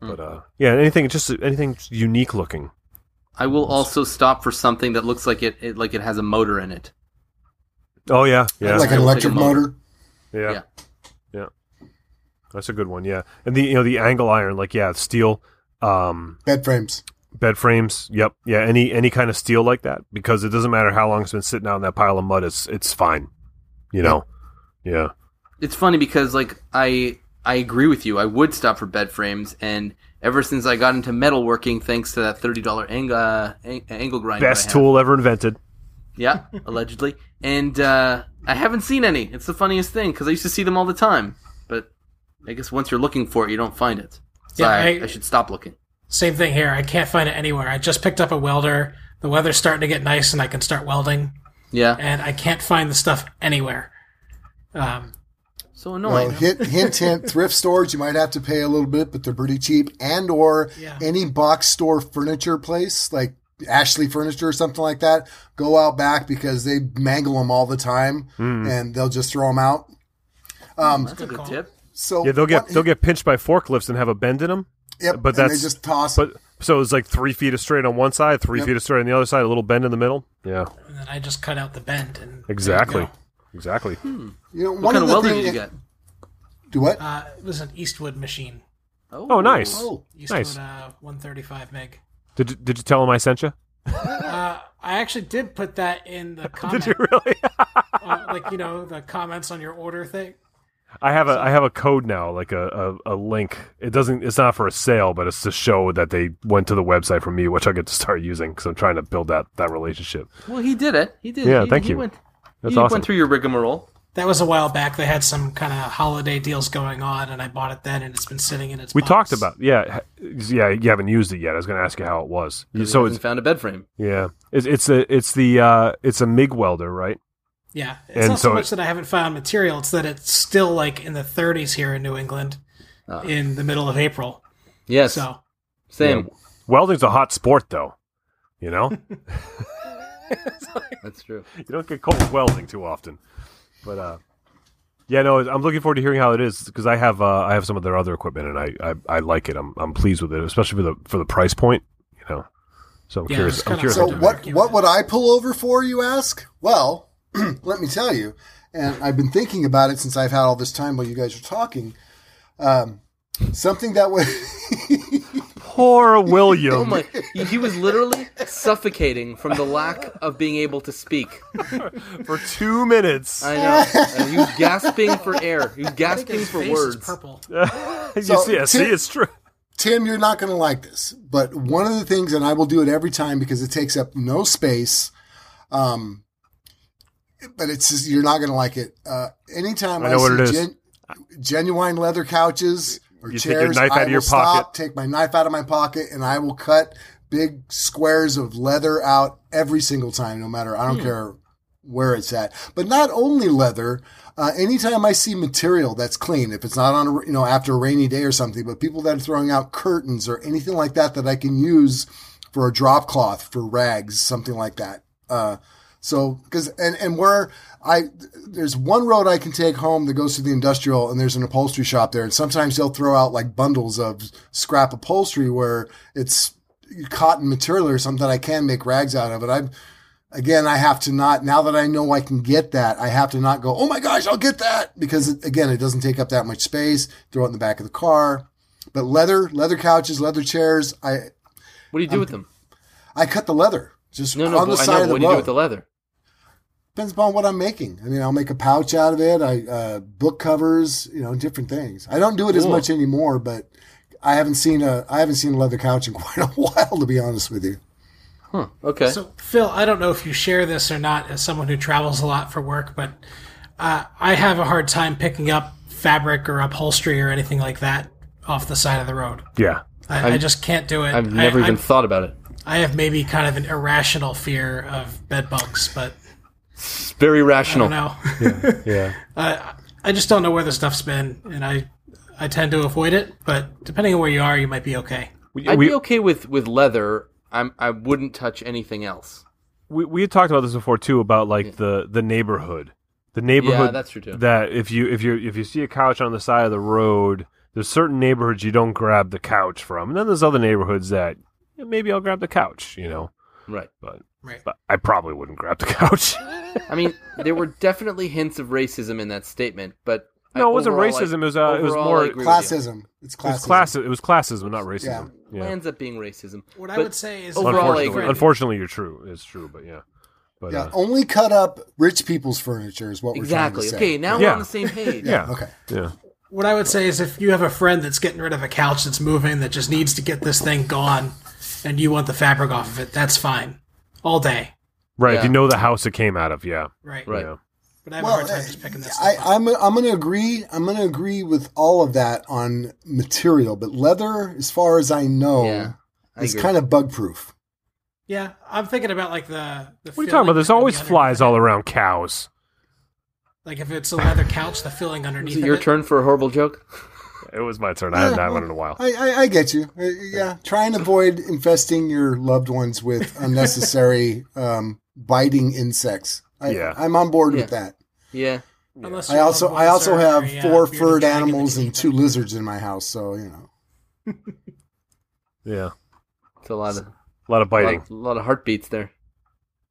but uh, yeah, anything just anything unique looking. I will also stop for something that looks like it, it like it has a motor in it. Oh yeah, yeah, like an It'll electric motor. motor. yeah, Yeah. yeah. That's a good one. Yeah, and the you know the angle iron, like yeah, steel, um, Bed frames. bed frames. Yep, yeah, any any kind of steel like that because it doesn't matter how long it's been sitting out in that pile of mud. It's it's fine. You know. Yeah. It's funny because like I I agree with you. I would stop for bed frames, and ever since I got into metalworking, thanks to that thirty dollar angle uh, ang- angle grinder, Best have- tool ever invented. Yeah, allegedly. And uh, I haven't seen any. It's the funniest thing because I used to see them all the time. But I guess once you're looking for it, you don't find it. So Yeah, I, I- I should stop looking. Same thing here. I can't find it anywhere. I just picked up a welder. The weather's starting to get nice, and I can start welding. Yeah, And I can't find the stuff anywhere. Um, so Well, annoying. hint, hint, hint. Thrift stores, you might have to pay a little bit, but they're pretty cheap. And or Yeah. any box store furniture place like Ashley Furniture or something like that. Go out back because they mangle them all the time, and they'll just throw them out. Um, That's a good tip. So Yeah, they'll get what- they'll get pinched by forklifts and have a bend in them. Yep, but and that's- they just toss. But so it's like three feet of straight on one side, three Yep. feet of straight on the other side, a little bend in the middle. Yeah, and then I just cut out the bend. And there you exactly, go. exactly. you know, What one kind of the welder did you get? Do what? Uh, it was an Eastwood machine. Oh, nice. oh, Eastwood Nice. uh, 135 MIG. Did you, did you tell him I sent you? Uh, I actually did put that in the comment, Did you really? uh, like you know the comments on your order thing. I have a I have a code now, like a, a, a link. It doesn't. It's not for a sale, but it's to show that they went to the website for me, which I get to start using because I'm trying to build that that relationship. Well, he did it. He did. Yeah, he, thank he you. Went, That's he awesome. went through your rigmarole. That was a while back. They had some kind of holiday deals going on, and I bought it then, and it's been sitting in its. We box. talked about yeah yeah. You haven't used it yet. I was going to ask you how it was. So So it's found a bed frame. yeah. It's it's a it's the uh it's a MIG welder, right? Yeah, it's And not so so much it- that I haven't found material; it's that it's still like in the 30s here in New England, Ah. in the middle of April. Yes, So same. Welding's a hot sport, though. You know, That's true. you don't get cold welding too often. But uh, yeah, no, I'm looking forward to hearing how it is because I have uh, I have some of their other equipment and I, I I like it. I'm I'm pleased with it, especially for the for the price point. You know, so I'm Yeah, curious. I'm curious. So what what would I pull over for? You ask. Well, let me tell you, and I've been thinking about it since I've had all this time while you guys are talking. Um, something that would. Poor William. Oh my! He he was literally suffocating from the lack of being able to speak. for two minutes. I know. And he was gasping for air. He was gasping for words. is purple. you So, see, yeah, see, it's true. Tim, you're not going to like this, but one of the things, and I will do it every time because it takes up no space. Um, but it's just, you're not going to like it. Uh, anytime I I, know what see it is. gen- genuine leather couches or You take your chairs, knife I out of will your stop, pocket. take my knife out of my pocket, and I will cut big squares of leather out every single time, no matter I don't Hmm. care where it's at. But not only leather. Uh, anytime I see material that's clean, if it's not on, a, you know, after a rainy day or something, but people that are throwing out curtains or anything like that that I can use for a drop cloth for rags, something like that. Uh, so, because and and where I there's one road I can take home that goes to the industrial, and there's an upholstery shop there, and sometimes they'll throw out like bundles of scrap upholstery where it's cotton material or something I can make rags out of it. I've again, I have to not, now that I know I can get that, I have to not go, oh my gosh, I'll get that. Because it, again, it doesn't take up that much space. Throw it in the back of the car. But leather, leather couches, leather chairs, I, What do you do with them? I cut the leather just No, no. on the but I know. of the What do you do with the leather? Depends upon what I'm making. I mean, I'll make a pouch out of it. I, uh, book covers, you know, different things. I don't do it as much anymore, but I haven't seen a, I haven't seen a leather couch in quite a while, to be honest with you. Huh. Okay. So, Phil, I don't know if you share this or not as someone who travels a lot for work, but uh, I have a hard time picking up fabric or upholstery or anything like that off the side of the road. Yeah. I, I just can't do it. I've never I, even I, thought about it. I have maybe kind of an irrational fear of bed bugs, but It's very I rational. don't know. Yeah. I I just don't know where the stuff's been, and I I tend to avoid it. But depending on where you are, you might be okay. We, I'd we, be okay with with leather. I'm. I wouldn't touch anything else. we we had talked about this before too about like the the neighborhood, the neighborhood. Yeah, that's true too. That if you if you if you see a couch on the side of the road, there's certain neighborhoods you don't grab the couch from, and then there's other neighborhoods that maybe I'll grab the couch, you know. Right. But Right. but I probably wouldn't grab the couch. I mean, there were definitely hints of racism in that statement, but I- No, it wasn't overall, I- racism, it was, uh, it was more I agree with you. Classism. It's It was classism. class. It was classism, not racism. It Yeah. ends up being racism. What I would say is overall, I Unfortunately, unfortunately, you're true. It's true, but yeah. But Yeah, uh, only cut up rich people's furniture is what Exactly. we're trying to Okay, now Yeah. we're on the same page. yeah, Okay. yeah. What I would say is if you have a friend that's getting rid of a couch that's moving that just needs to get this thing gone and you want the fabric off of it, that's fine. All day. Right. If Yeah. you know the house it came out of, yeah. Right. Right. Yeah. But I have Well, a hard time just picking this I, stuff up. I'm I'm going to agree. I'm going to agree with all of that on material, but leather, as far as I know, Yeah, I is agree. kind of bug proof. Yeah, I'm thinking about like the. the What are you talking about? There's always flies all around cows. Like if it's a leather couch, the filling underneath. Is it of your it. turn for a horrible joke? It was my turn. I haven't had one in a while. I, I, I get you. Uh, yeah, try and avoid infesting your loved ones with unnecessary um, biting insects. I, Yeah. I'm on board Yeah. with that. Yeah. Unless I also I also have very, four furred animals and two lizards in my house, so you know. Yeah. It's a lot of A lot of a biting. lot, a lot of heartbeats there.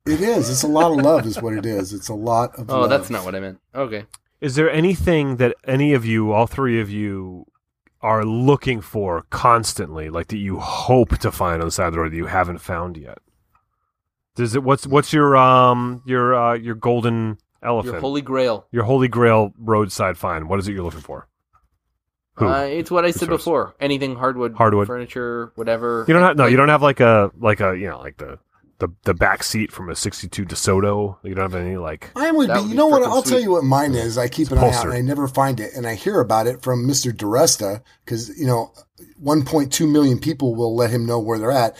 It is. It's a lot of love, is what it is. It's a lot of. Oh, love. that's not what I meant. Okay. Is there anything that any of you, all three of you, are looking for constantly, like that you hope to find on the side of the road that you haven't found yet? Does it? What's what's your um your uh your golden elephant? Your holy grail. Your holy grail roadside find. What is it you're looking for? Who? Uh, it's what I said yours? before. Anything hardwood, Hardwood. furniture, whatever. you don't have no. Like- you don't have like a like a you know like the the the back seat from a '62 DeSoto. You don't have any like. Mine would be. would You be know what? I'll tell you what mine is. I keep an eye out and I never find it, and I hear about it from Mister DiResta because you know, 1.2 million people will let him know where they're at.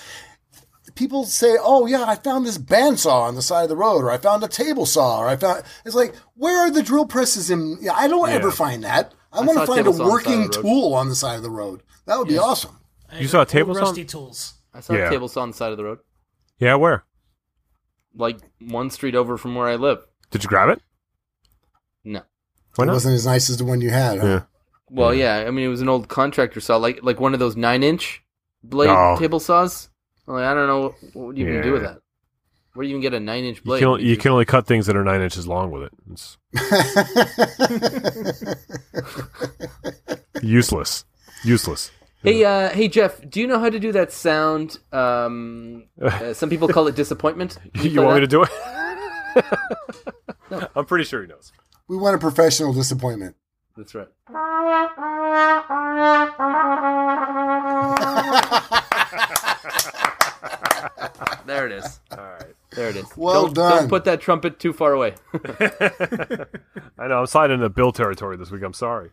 People say, "Oh yeah, I found this bandsaw on the side of the road, or I found a table saw, or I found." It's like, where are the drill presses? In yeah, I don't Yeah. ever find that. I, I want to find a table saw on working of the road. tool on the side of the road. That would be awesome. You saw a table saw? rusty tools. I saw Yeah. a table saw on the side of the road, Yeah, where like one street over from where I live. did you grab it? No. Why not? It wasn't as nice as the one you had. Huh? Yeah. Well, yeah. I mean, it was an old contractor saw, like like one of those nine inch blade Oh. table saws. I'm like, I don't know what would you even do with that. Where do you even get a nine inch You blade? can, only, you can only cut things that are nine inches long with it. It's useless. Useless. Hey, uh, hey, Jeff. Do you know how to do that sound? Um, uh, some people call it disappointment. Can You, play want me to do it? no. I'm pretty sure he knows. we want a professional disappointment. That's right. there it is. All right. There it is. Well don't, done. Don't put that trumpet too far away. I know. I'm sliding into Bill territory this week. I'm sorry.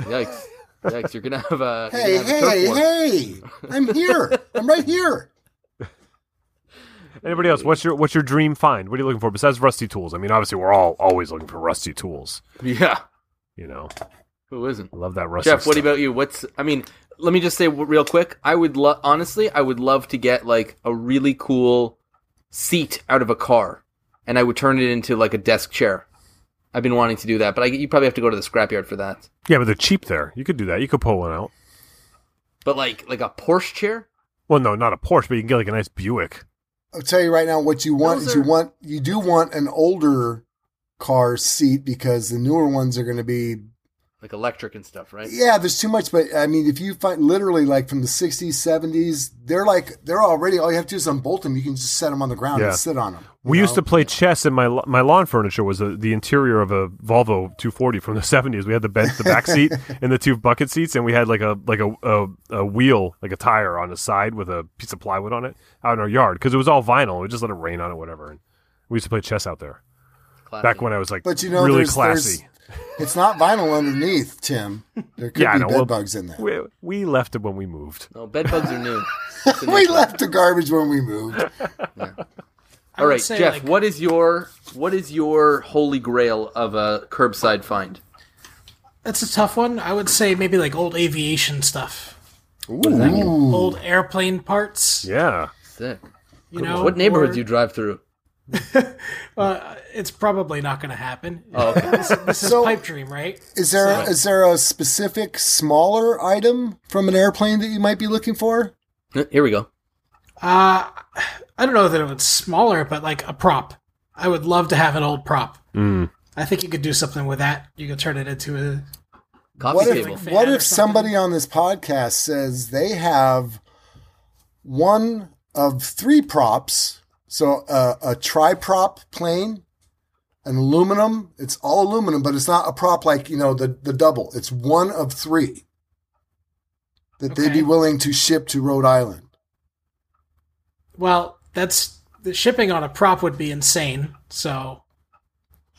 Yikes! Yikes! You're gonna have a. Hey, you're have hey, turf war. hey! I'm here. I'm right here. Anybody else? What's your what's your dream find? What are you looking for besides rusty tools? I mean, obviously, we're all always looking for rusty tools. Yeah. You know, Who isn't? I love that rusty. Jeff, what about you? What's? I mean, let me just say real quick. I would love, honestly, I would love to get like a really cool seat out of a car, and I would turn it into like a desk chair. I've been wanting to do that, but I, you probably have to go to the scrapyard for that. Yeah, but they're cheap there. You could do that. You could pull one out. But like, like a Porsche chair. Well, no, not a Porsche, but you can get like a nice Buick. I'll tell you right now what you want Those is you want you do want an older car seat because the newer ones are going to be like electric and stuff, right? yeah there's too much but i mean if you find literally like from the 60s 70s they're like they're already all you have to do is unbolt them you can just set them on the ground Yeah. and sit on them We used to play chess, and my my lawn furniture was a, the interior of a Volvo 240 from the 70s. We had the bench, the back seat, and the two bucket seats, and we had like a like a, a a wheel, like a tire on the side with a piece of plywood on it out in our yard because it was all vinyl. We just let it rain on it, whatever. And we used to play chess out there Classy. back when I was like but you know really there's, classy. there's it's not vinyl underneath tim there could Yeah, be know. bed Well, bugs in there We, we left it when we moved. no bed bugs are new. New we thing. left the garbage when we moved I All would right, say, Jeff. like, what is your what is your holy grail of a curbside find? That's a tough one. I would say maybe like old aviation stuff, Ooh. old airplane parts. Yeah, Sick. You know, what neighborhoods or- you drive through? Uh, it's probably not going to happen. Oh, okay. This, this is So- pipe dream, right? is there is there a specific smaller item from an airplane that you might be looking for Here we go. Uh, I don't know that it was smaller, but like a prop. I would love to have an old prop. Mm. I think you could do something with that. You could turn it into a Coffee What table. if, fan what if somebody on this podcast says they have one of three props? So uh, a tri prop plane, an aluminum. It's all aluminum, but it's not a prop like you know the the double. It's one of three that they'd be willing to ship to Rhode Island. well. That's the shipping on a prop would be insane. So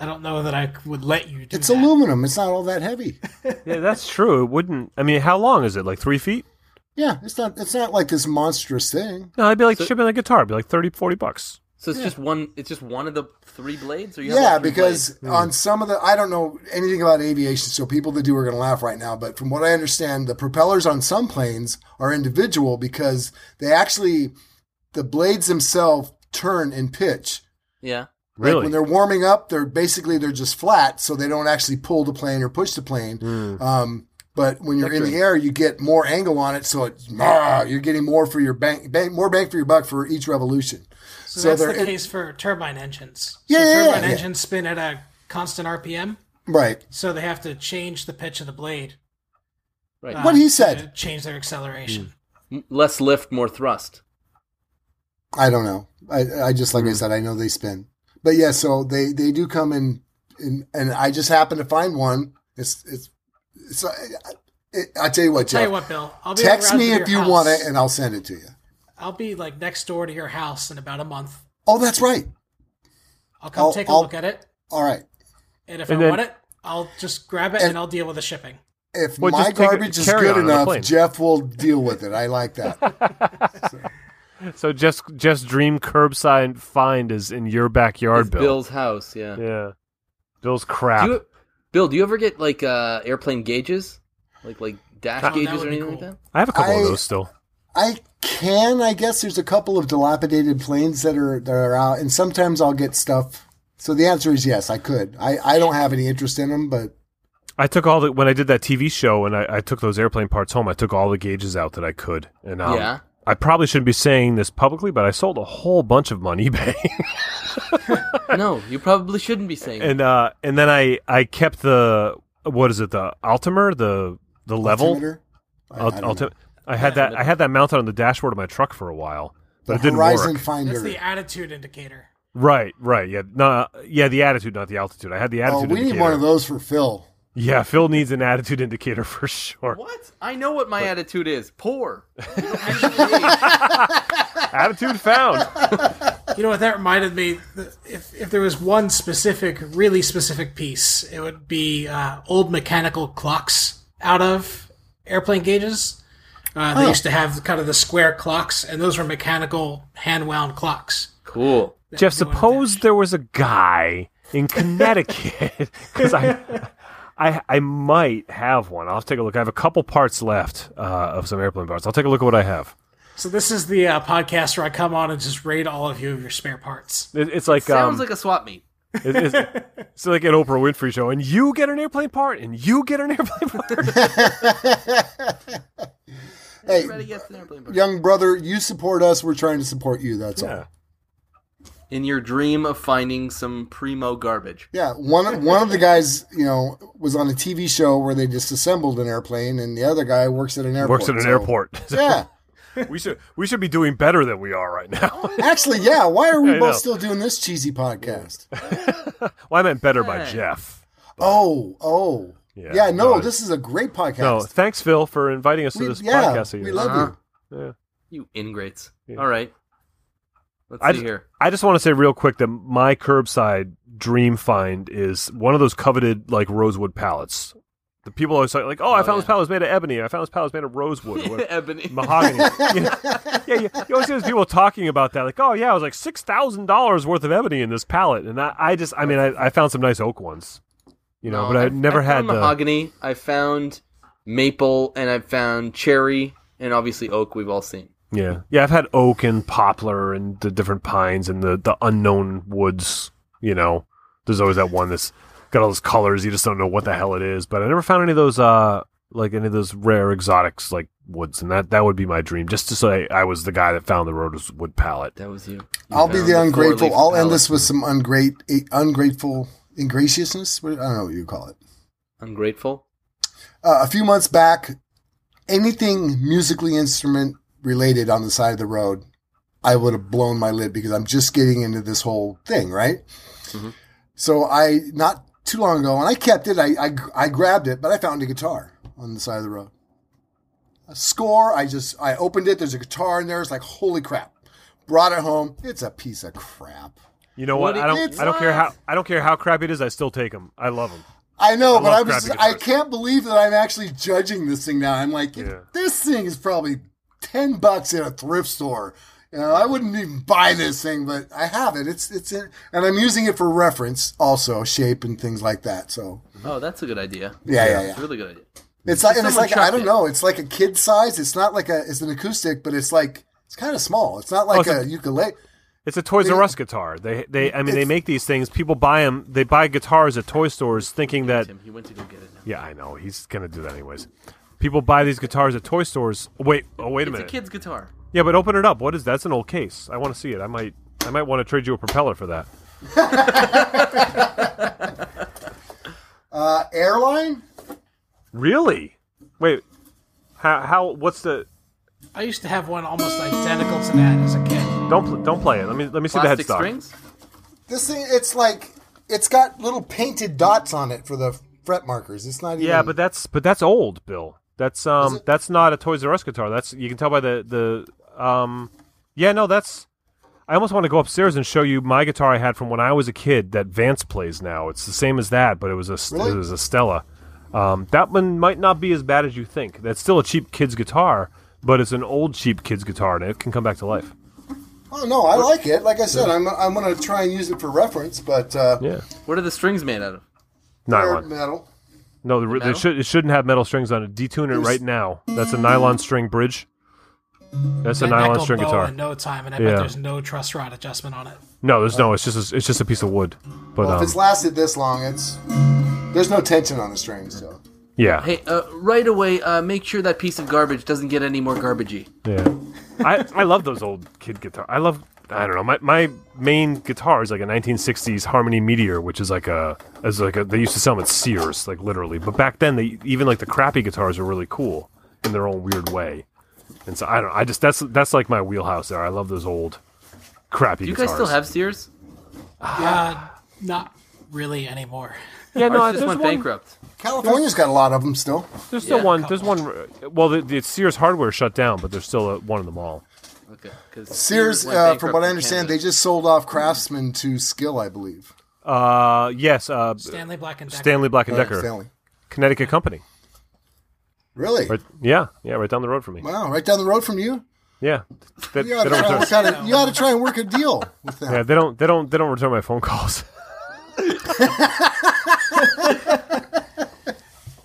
I don't know that I would let you do It's that. aluminum. It's not all that heavy. Yeah, that's true. It wouldn't. I mean, how long is it? Like three feet? Yeah, it's not. It's not like this monstrous thing. No, I'd be like So- shipping a guitar. It'd be like 30, 40 bucks. So it's just one. It's just one of the three blades, or you have Yeah, all because blades? on some of the, I don't know anything about aviation, so people that do are going to laugh right now. But from what I understand, the propellers on some planes are individual because they actually, the blades themselves turn and pitch. yeah, Like Really? when they're warming up, they're basically they're just flat, so they don't actually pull the plane or push the plane. Hmm. Um, but when you're in the air, you get more angle on it, so it's ah, you're getting more for your bank, bank, more bang for your buck for each revolution. So, So that's the in- case for turbine engines. Yeah, so yeah, yeah, turbine yeah. engines spin at a constant RPM, Right. so they have to change the pitch of the blade. right. uh, What he to said. change their acceleration. M- Less lift, more thrust. I don't know. I, I just like I said, I know they spin, but yeah. So they they do come in, in and I just happened to find one. It's it's it's. uh, It, I tell you what, Jeff. Tell you what, Bill. I'll be text me if you house. want it, and I'll send it to you. I'll be like next door to your house in about a month. Oh, that's right. I'll come I'll- take a I'll- look at it, All right. and if And I then- want it, I'll just grab it And- and, I'll deal with the shipping. If Well, my just take a garbage is good enough. Jeff will deal with it. I like that. So Jeff's Jeff's dream curbside find is in your backyard, It's Bill. Bill's house. Yeah. Yeah. Bill's crap. Do you, Bill, do you ever get like uh, airplane gauges, like like dash Oh, gauges or anything cool. like that? I have a couple I- of those still. I can, I guess. There's a couple of dilapidated planes that are that are out, and sometimes I'll get stuff. So the answer is yes, I could. I, I don't have any interest in them, but I took all the when I did that TV show and I, I took those airplane parts home. I took all the gauges out that I could, and um, Yeah. I probably shouldn't be saying this publicly, but I sold a whole bunch of them on eBay, no, you probably shouldn't be saying. and uh, and then I I kept the what is it the Altimer the the level altimeter. I, Alt- I don't. Alti- I had that I had that mounted on the dashboard of my truck for a while, but The it didn't Horizon work. Finder. That's the attitude indicator. Right, right, yeah, no, yeah, the attitude, not the altitude. I had the attitude. oh, attitude. we need one of those for Phil. Yeah, Phil needs an attitude indicator for sure. what? I know what my attitude is. Poor. attitude found. You know what that reminded me? If if there was one specific, really specific piece, it would be uh, old mechanical clocks out of airplane gauges. Uh, they Oh. used to have kind of the square clocks, and those were mechanical hand wound clocks. cool. Jeff, you suppose there was a guy in Connecticut because I, I, I might have one. I'll take a look. I have a couple parts left uh, of some airplane parts. I'll take a look at what I have. So this is the uh, podcast where I come on and just raid all of you of your spare parts. It, it's like Sounds um, like a swap meet. it- it's, it's like an Oprah Winfrey show, and you get an airplane part, and you get an airplane part. Hey, gets an airplane part. young brother, you support us. We're trying to support you. That's yeah. all. In your dream of finding some primo garbage. Yeah, one one of the guys, you know, was on a TV show where they disassembled an airplane, and the other guy works at an airport. Works at an so- airport. Yeah, we should we should be doing better than we are right now. actually, yeah. Why are we I both know. still doing this cheesy podcast? well, I meant better by Hey. Jeff. Oh, oh, Yeah, yeah. no, no, this is a great podcast. No, thanks, Phil, for inviting us to We- this yeah, podcast. we again. love Uh-huh. you. Yeah. You ingrates. Yeah. All right. Let's I see just, here. I just want to say real quick that my curbside dream find is one of those coveted like rosewood pallets. The people always say like, "Oh, I Oh, found this yeah. pallet was made of ebony. I found this pallet was made of rosewood, or. Ebony. mahogany." You know? Yeah, you, you always see those people talking about that, like, "Oh, yeah, it was like six thousand dollars worth of ebony in this pallet," and I, I just, I mean, I, I found some nice oak ones, you know, No, but I I've- never had the. mahogany. I found maple, and I found cherry, and obviously oak. We've all seen. Yeah, yeah, I've had oak and poplar and the different pines and the the unknown woods. You know, there's always that one that's got all those colors. You just don't know what the hell it is. But I never found any of those, uh, like any of those rare exotics like woods, and that that would be my dream. Just to say I was the guy that found the road wood pallet. That was you. You I'll be the four-leaf ungrateful. I'll end this with some ungrate ungrateful ingraciousness. What- I don't know what you call it. Ungrateful. Uh, a few months back, anything musically instrument related on the side of the road, I would have blown my lid because I'm just getting into this whole thing, right? Mhm. So I not too long ago, and I kept it. I, I I grabbed it, but I found a guitar on the side of the road. A score. I just I opened it. There's a guitar in there. It's like holy crap. Brought it home. It's a piece of crap. You know What what? I don't. it's I don't care how. I don't care how crappy it is. I still take them. I love them. I know, I but I was crappy I can't believe that I'm actually judging this thing now. I'm like, Yeah. this thing is probably ten bucks at a thrift store. You know, I wouldn't even buy this thing, but I have it. It's it's in, and I'm using it for reference, also shape and things like that. So Oh, that's a good idea. yeah, yeah, It's a yeah. really good idea. It's like and it's like I don't it. know. It's like a kid size. It's not like a it's an acoustic, but it's like it's kind of small. It's not oh, like Oh, it's a a- ukulele. It's a Toys R Us guitar. They they. I mean, they make these things. People buy them. They buy guitars at toy stores, thinking that. Tim, he went to go get it now. Yeah, I know. He's gonna do that anyways. People buy these guitars at toy stores. Wait. Oh, wait a minute. It's a kid's guitar. Yeah, but open it up. What is that? That's an old case. I want to see it. I might. I might want to trade you a propeller for that. Uh, airline. Really? Wait. How? How? What's the? I used to have one almost identical to that as a kid. Don't pl- don't play it. Let me let me see the headstock. strings. This thing, it's like it's got little painted dots on it for the fret markers. It's not even. Yeah, but that's but that's old, Bill. That's um it? that's not a Toys R Us guitar. That's you can tell by the the um yeah no that's I almost want to go upstairs and show you my guitar I had from when I was a kid that Vance plays now. It's the same as that, but it was a Really? it was a Stella. Um, that one might not be as bad as you think. That's still a cheap kid's guitar, but it's an old cheap kid's guitar and it can come back to life. Oh no, I like it. Like I said, I'm I'm gonna try and use it for reference, but uh, Yeah, What are the strings made out of? they're nylon. metal. No, the, metal? it, should, it shouldn't have metal strings on it. Detune it right now. That's a nylon string bridge. That's a nylon string bow guitar. in no time, and I Yeah. bet there's no truss rod adjustment on it. No, there's no. It's just a, it's just a piece of wood. But Well, um, if it's lasted this long, it's there's no tension on the strings. So yeah, Hey, uh, right away, uh, make sure that piece of garbage doesn't get any more garbagey. yeah. I I love those old kid guitar. I love. I don't know. My my main guitar is like a 1960s Harmony Meteor, which is like a as like a, they used to sell them at Sears, like literally. But back then, they even like the crappy guitars were really cool in their own weird way. And so I don't. know. I just that's that's like my wheelhouse there. I love those old crappy Do you guitars. guys still have Sears? Uh, not really anymore. Yeah, no, Ours just there's went one, bankrupt. California's got a lot of them still. There's still Yeah, one. There's one. Well, the, the Sears hardware shut down, but there's still a, one in the mall. Okay, because Sears, uh, from what I understand, they just sold off Craftsman to Skill, I believe. Uh, yes. Uh, Stanley Black and Decker. Stanley Black and Uh, Decker, Stanley. Connecticut company. Really? Right? Yeah, yeah, right down the road from me. Wow, right down the road from you. Yeah, they, You they ought to don't try, and return, work a, you ought to try and work a deal with them. yeah, they don't. They don't. They don't return my phone calls.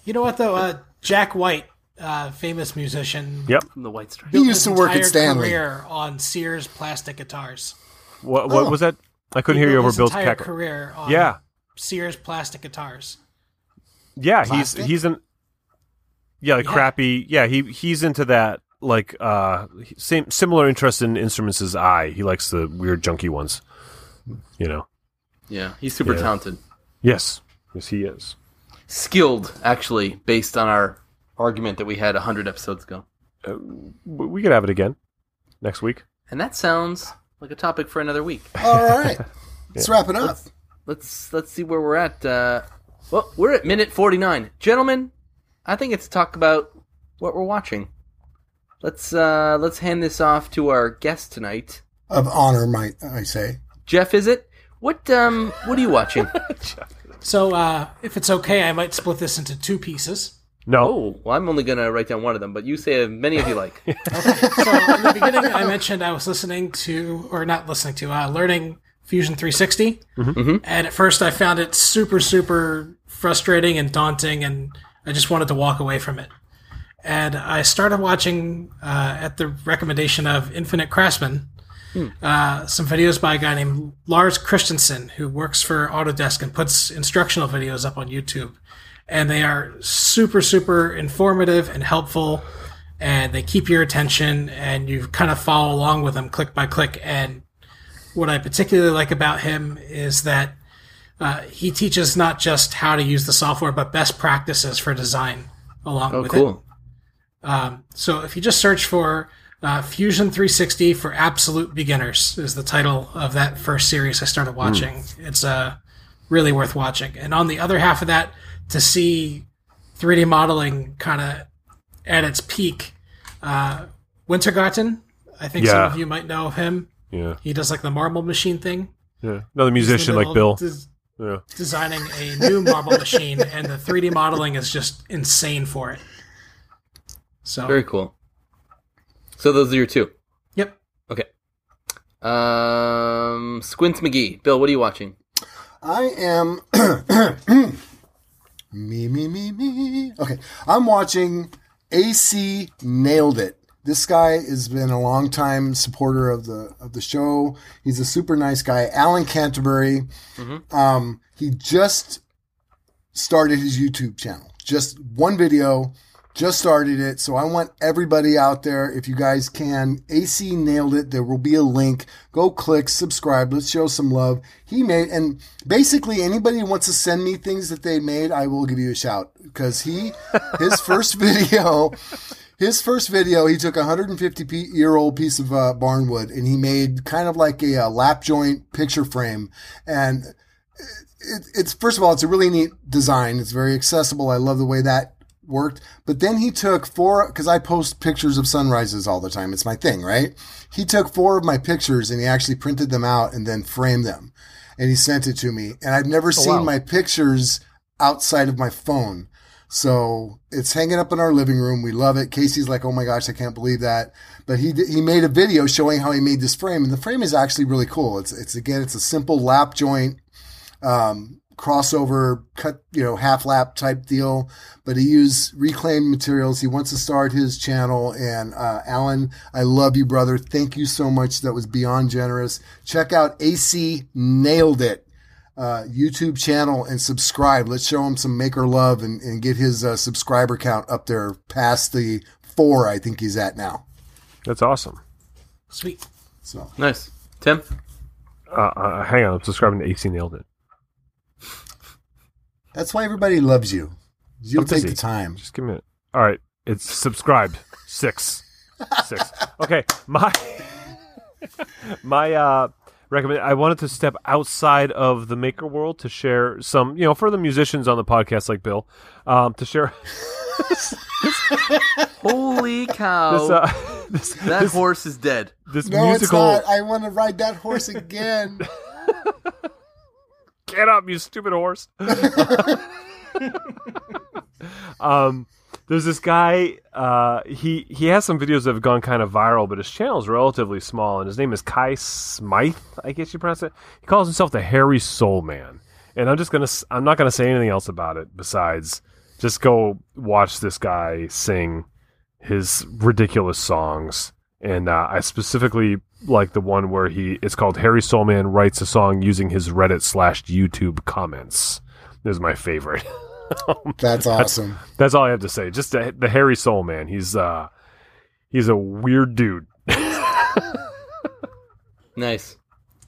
You know what though? Uh, Jack White, uh, famous musician. yep. from the White Stripes. He used to work at entire Stanley. Career on Sears plastic guitars. What? What Oh. was that? I couldn't He hear you built over his Bill's entire cackle. career on Yeah, Sears plastic guitars. yeah. Plastic? He's he's an. Yeah, like Yeah. crappy. Yeah, he he's into that. Like uh, same similar interest in instruments as I. He likes the weird junky ones. You know. Yeah, he's super Yeah. talented. Yes. Yes, he is. Skilled, actually, based on our argument that we had 100 episodes ago. W- We could have it again next week. And that sounds like a topic for another week. All right, let's wrap it up. Let's let's see where we're at. Uh, well, we're at minute 49. Gentlemen, I think it's talk about what we're watching. Let's uh, let's hand this off to our guest tonight. Of honor, might I say? Jeff, is it? What um what are you watching? So, uh, if it's okay, I might split this into two pieces. No. oh, well, I'm only gonna write down one of them, but you say as many as you like. So, in the beginning, I mentioned I was listening to, or not listening to, uh, learning Fusion 360. Mm-hmm. And at first, I found it super, super frustrating and daunting, and I just wanted to walk away from it. And I started watching, uh, at the recommendation of Infinite Craftsman, uh, some videos by a guy named Lars Christensen, who works for Autodesk and puts instructional videos up on YouTube. And they are super, super informative and helpful. and they keep your attention, and you kind of follow along with them click by click. And what I particularly like about him is that uh, he teaches not just how to use the software, but best practices for design along Oh, with cool. it. Um, so if you just search for uh, Fusion 360 for Absolute Beginners is the title of that first series I started watching. It's uh, really worth watching. And on the other half of that, to see 3D modeling kind of at its peak, uh, Wintergatan, I think some of you might know of him. Yeah, He does like the marble machine thing. yeah. Another musician like Bill. des- Yeah. designing a new marble machine, and the 3D modeling is just insane for it. So, Very cool. So those are your two. yep. Okay. Um, Squints McGee. Bill, what are you watching? I am me me me me. Okay, I'm watching AC Nailed It. This guy has been a long time supporter of the of the show. He's a super nice guy. Alan Canterbury. Um, he just started his YouTube channel. Just one video. Just started it. So I want everybody out there, if you guys can, AC nailed it. There will be a link. Go click, subscribe. Let's show some love. He made, and basically anybody who wants to send me things that they made, I will give you a shout because he, his first video, his first video, he took a 150 year old piece of uh, barnwood and he made kind of like a, uh lap joint picture frame. And it, it's first of all, it's a really neat design. It's very accessible. I love the way that worked. But then he took four because I post pictures of sunrises all the time. It's my thing, right? He took four of my pictures and he actually printed them out and then framed them, and he sent it to me. And I've never seen wow. my pictures outside of my phone. So it's hanging up in our living room. We love it. Casey's like, "Oh my gosh, I can't believe that!" But he he made a video showing how he made this frame, and the frame is actually really cool. It's it's again, it's a simple lap joint um, crossover cut, you know, half lap type deal, but he used reclaimed materials. He wants to start his channel. And, uh, Alan, I love you, brother. Thank you so much. That was beyond generous. Check out AC Nailed It. Uh, YouTube channel and subscribe. Let's show him some maker love and, and get his uh, subscriber count up there past the four I think he's at now. That's awesome. Sweet. So Nice. Tim? Uh, uh, hang on, I'm subscribing to AC Nailed It. That's why everybody loves you. You'll I'm take the time. Just give me it. All right, it's subscribed. Six, six. Okay, my my uh recommend. I wanted to step outside of the maker world to share some, you know, for the musicians on the podcast like Bill, um, to share Holy cow. this uh, this, that this, horse is dead. this No, musical. it's not. I want to ride that horse again. Get up, you stupid horse. um, there's this guy. Uh, he he has some videos that have gone kind of viral, but his channel is relatively small, and his name is Kai Smythe. I guess you pronounce it. He calls himself the Hairy Soul Man, and I'm just gonna. I'm not gonna say anything else about it besides just go watch this guy sing his ridiculous songs. And uh, I specifically like the one where he it's called Harry Soulman writes a song using his Reddit slash YouTube comments. This is my favorite. That's awesome. That's all I have to say. Just the, the Harry Soulman. He's uh he's a weird dude. Nice.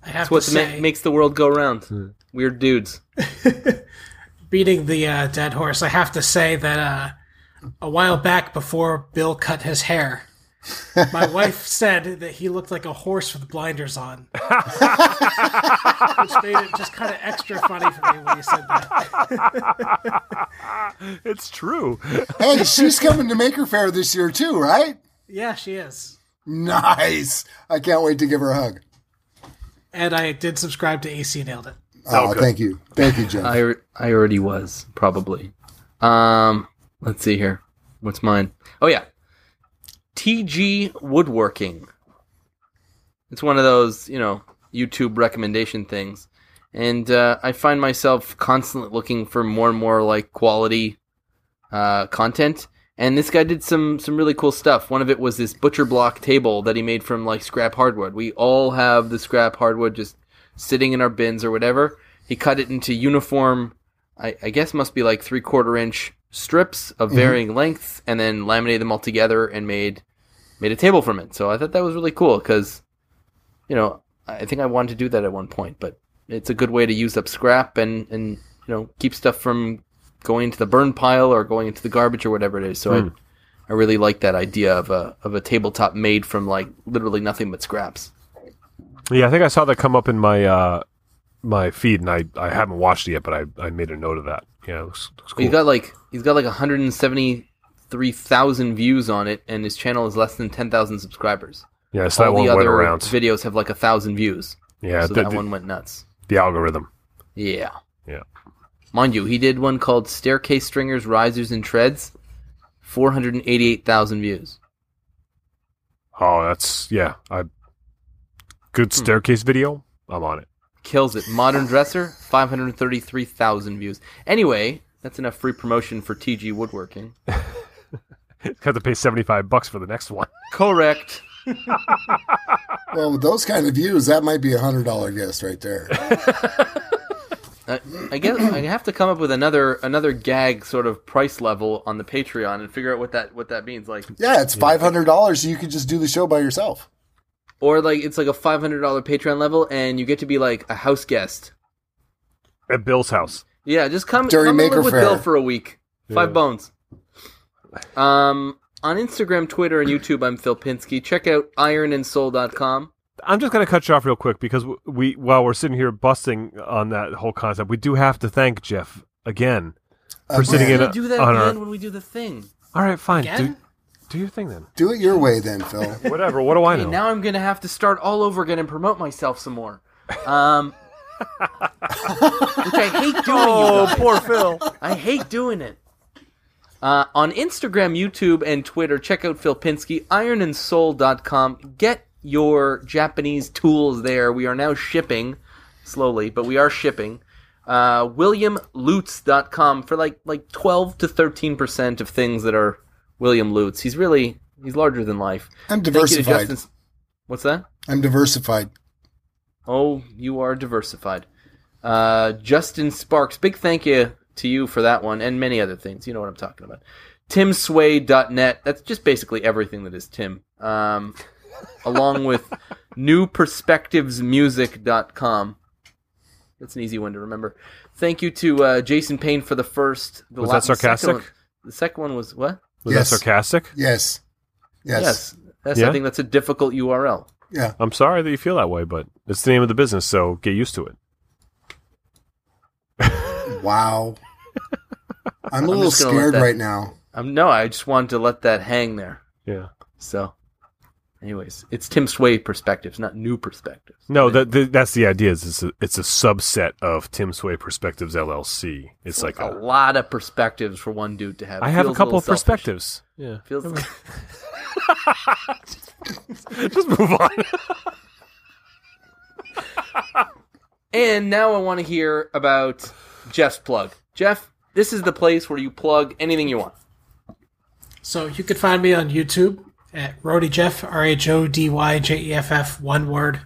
I have That's to what say, ma- makes the world go round. Weird dudes. beating the uh, dead horse, I have to say that uh, a while back, before Bill cut his hair, my wife said that he looked like a horse with blinders on, which made it just kind of extra funny for me when you said that. It's true. hey, she's coming to Maker Faire this year too, right? Yeah, she is. Nice. I can't wait to give her a hug. And I did subscribe to AC Nailed It. Oh, Okay. thank you. Thank you, Jeff. I, I already was, probably. Um, let's see here. What's mine? Oh, yeah. TG Woodworking. It's one of those, you know, YouTube recommendation things. And uh, I find myself constantly looking for more and more like quality uh, content. And this guy did some some really cool stuff. One of it was this butcher block table that he made from like scrap hardwood. We all have the scrap hardwood just sitting in our bins or whatever. He cut it into uniform, I, I guess must be like three quarter inch strips of varying lengths and then laminated them all together and made made a table from it. So I thought that was really cool because, you know, I think I wanted to do that at one point, but it's a good way to use up scrap and and you know keep stuff from going into the burn pile or going into the garbage or whatever it is. So I I really like that idea of a of a tabletop made from like literally nothing but scraps. Yeah, I think I saw that come up in my uh, my feed, and I, I haven't watched it yet, but I, I made a note of that. Yeah, it looks, looks cool. He's got like he's got like 173,000 views on it, and his channel is less than 10,000 subscribers. yeah, so that All one the went other around. videos have like a thousand views. yeah, so the, that the- one went nuts. the algorithm. Yeah, Yeah. mind you, he did one called "Staircase Stringers, Risers, and Treads," 488,000 views. Oh, that's yeah. I Hmm. good staircase video. I'm on it. Kills it. Modern Dresser, 533,000 views. Anyway, that's enough free promotion for TG Woodworking. Got to pay seventy five bucks for the next one. Correct. Well, with those kind of views, that might be a hundred dollar guest right there. I, I guess I have to come up with another another gag sort of price level on the Patreon and figure out what that what that means. Like, Yeah, it's five hundred dollars. So you could just do the show by yourself. or like it's like a five hundred dollar Patreon level, and you get to be like a house guest. At Bill's house. Yeah, just come, During come and Maker live with Faire. Bill for a week. Five Yeah. bones. Um, on Instagram, Twitter, and YouTube, I'm Phil Pinsky. Check out ironandsoul.com. I'm just going to cut you off real quick because w- we, while we're sitting here busting on that whole concept, we do have to thank Jeff again for sitting in We'll a, do that on again our. when we do the thing. All right, fine. Do, Again? do your thing then. Do it your way, then, Phil. Whatever. What do I Hey, know? now I'm gonna have to start all over again and promote myself some more. Um, which I hate doing. oh, you guys. poor Phil. I hate doing it. Uh, on Instagram, YouTube, and Twitter, check out Phil Pinsky, ironandsoul.com. Get your Japanese tools there. We are now shipping, slowly, but we are shipping. Uh, WilliamLutz.com for like like 12 to 13% of things that are William Lutz. He's really, he's larger than life. I'm Thank you to diversified. What's that? I'm diversified. Oh, you are diversified. Uh, Justin Sparks, big thank you to you for that one and many other things. You know what I'm talking about. TimSway.net. That's just basically everything that is Tim. Um, along with NewPerspectivesMusic.com. That's an easy one to remember. Thank you to uh, Jason Payne for the first. The Was la- that the second sarcastic? one- The second one was what? Was Yes. that sarcastic? Yes. Yes. Yes. That's, Yeah? I think that's a difficult URL. Yeah. I'm sorry that you feel that way, but it's the name of the business, so get used to it. Wow. I'm a little just gonna scared that- right now. Um, no, I just wanted to let that hang there. Yeah. So, anyways, it's Tim Sway perspectives, not new perspectives. No, that that that's the idea. Is it's a, it's a subset of Tim Sway Perspectives LLC. It's like a a, lot of perspectives for one dude to have. I have a Feels couple of little selfish. perspectives. Yeah. Feels Just move on. and now I want to hear about Jeff's plug. Jeff, this is the place where you plug anything you want. So you could find me on YouTube at Rhody Jeff, R H O D Y J E F F, one word.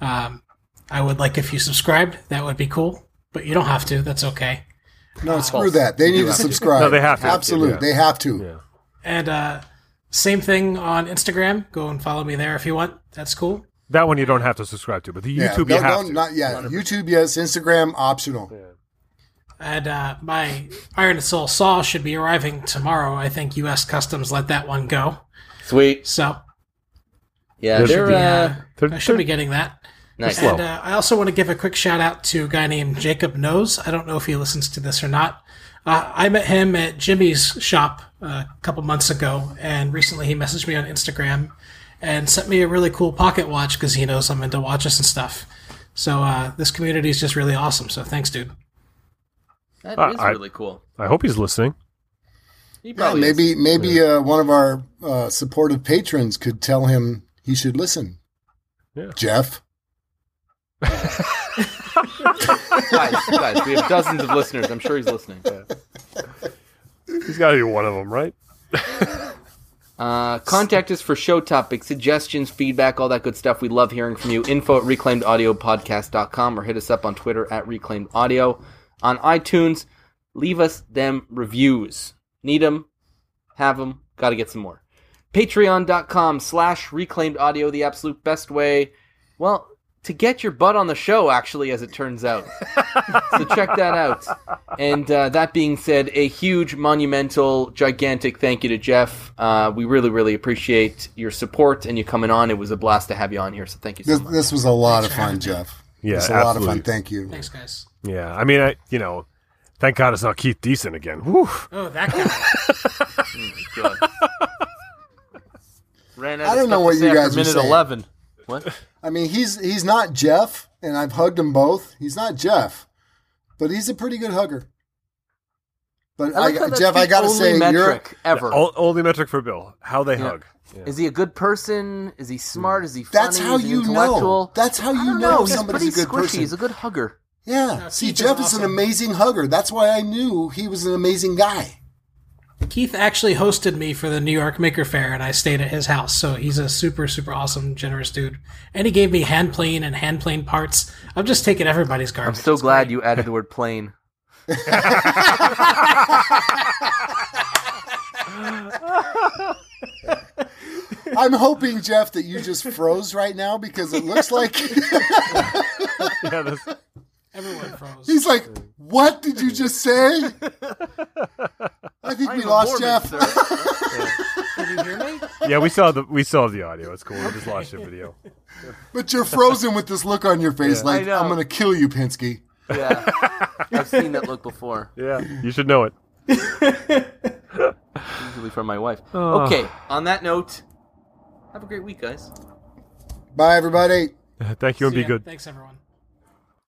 Um, I would like if you subscribed. That would be cool, but you don't have to. That's okay. No, screw that. They need to subscribe. No, they have to. Absolutely. Yeah. They have to. Yeah. And uh, same thing on Instagram. Go and follow me there if you want. That's cool. That one you don't have to subscribe to, but the Yeah. YouTube no, you have no, to. not yet. YouTube, yes. Instagram, optional. And uh, my Iron and Soul saw should be arriving tomorrow. I think U.S. Customs let that one go. Sweet. So Yeah, There they're should be, uh, They're- I should be getting that. nice. And uh, I also want to give a quick shout out to a guy named Jacob Knows. I don't know if he listens to this or not. Uh, I met him at Jimmy's shop uh, a couple months ago, and recently he messaged me on Instagram and sent me a really cool pocket watch because he knows I'm into watches and stuff. So uh, this community is just really awesome. So thanks, dude. That Uh, is I- really cool. I hope he's listening. He Yeah, probably is. maybe maybe uh, one of our uh, supportive patrons could tell him he should listen. Yeah. Jeff. guys, guys, we have dozens of listeners. I'm sure he's listening. He's got to be one of them, right? Uh, contact us for show topics, suggestions, feedback, all that good stuff. We love hearing from you. Info at reclaimedaudiopodcast.com or hit us up on Twitter at reclaimedaudio. On iTunes, leave us them reviews. Need them, have them, got to get some more. Patreon.com slash reclaimed audio, the absolute best way, well, to get your butt on the show, actually, as it turns out. so check that out. And uh, that being said, a huge, monumental, gigantic thank you to Jeff. Uh, we really, really appreciate your support and you coming on. It was a blast to have you on here, so thank you so This, much. this was a lot of fun, having me. Jeff. Yeah, it's a lot of fun. Thank you. Thanks, guys. Yeah, I mean, I you know, thank God it's not Keith Decent again. Whew. Oh, that guy. Good. Ran out I of don't know what you guys are minute saying. 11. What? I mean, he's he's not Jeff, and I've hugged them both. He's not Jeff, but he's a pretty good hugger. But I like I, Jeff, I gotta only say, you're metric ever. O- only metric for Bill. How they hug. Yeah. Is he a good person? Is he smart? Hmm. Is he funny? That's how you know. That's how you know, know. if He's somebody's a good squishy. person. He's a good hugger. yeah. No, See, Keith is Jeff is an amazing hugger. That's why I knew he was an amazing guy. Keith actually hosted me for the New York Maker Faire, and I stayed at his house. So he's a super, super awesome, generous dude. And he gave me hand plane and hand plane parts. I'm just taking everybody's garbage. I'm so It's glad great. you added the word plane. I'm hoping, Jeff, that you just froze right now because it looks like Yeah, that's- Everyone froze. he's like, "What did you just say?" I think I'm we lost Mormon, Jeff. sir. Did you hear me? yeah, we saw the we saw the audio. It's cool. We just lost the video. But you're frozen with this look on your face, Yeah. like I know. I'm going to kill you, Pinsky. yeah, I've seen that look before. Yeah, you should know it. Usually from my wife. Oh. Okay. On that note, have a great week, guys. Bye, everybody. Thank you and See be ya. good. Thanks, everyone.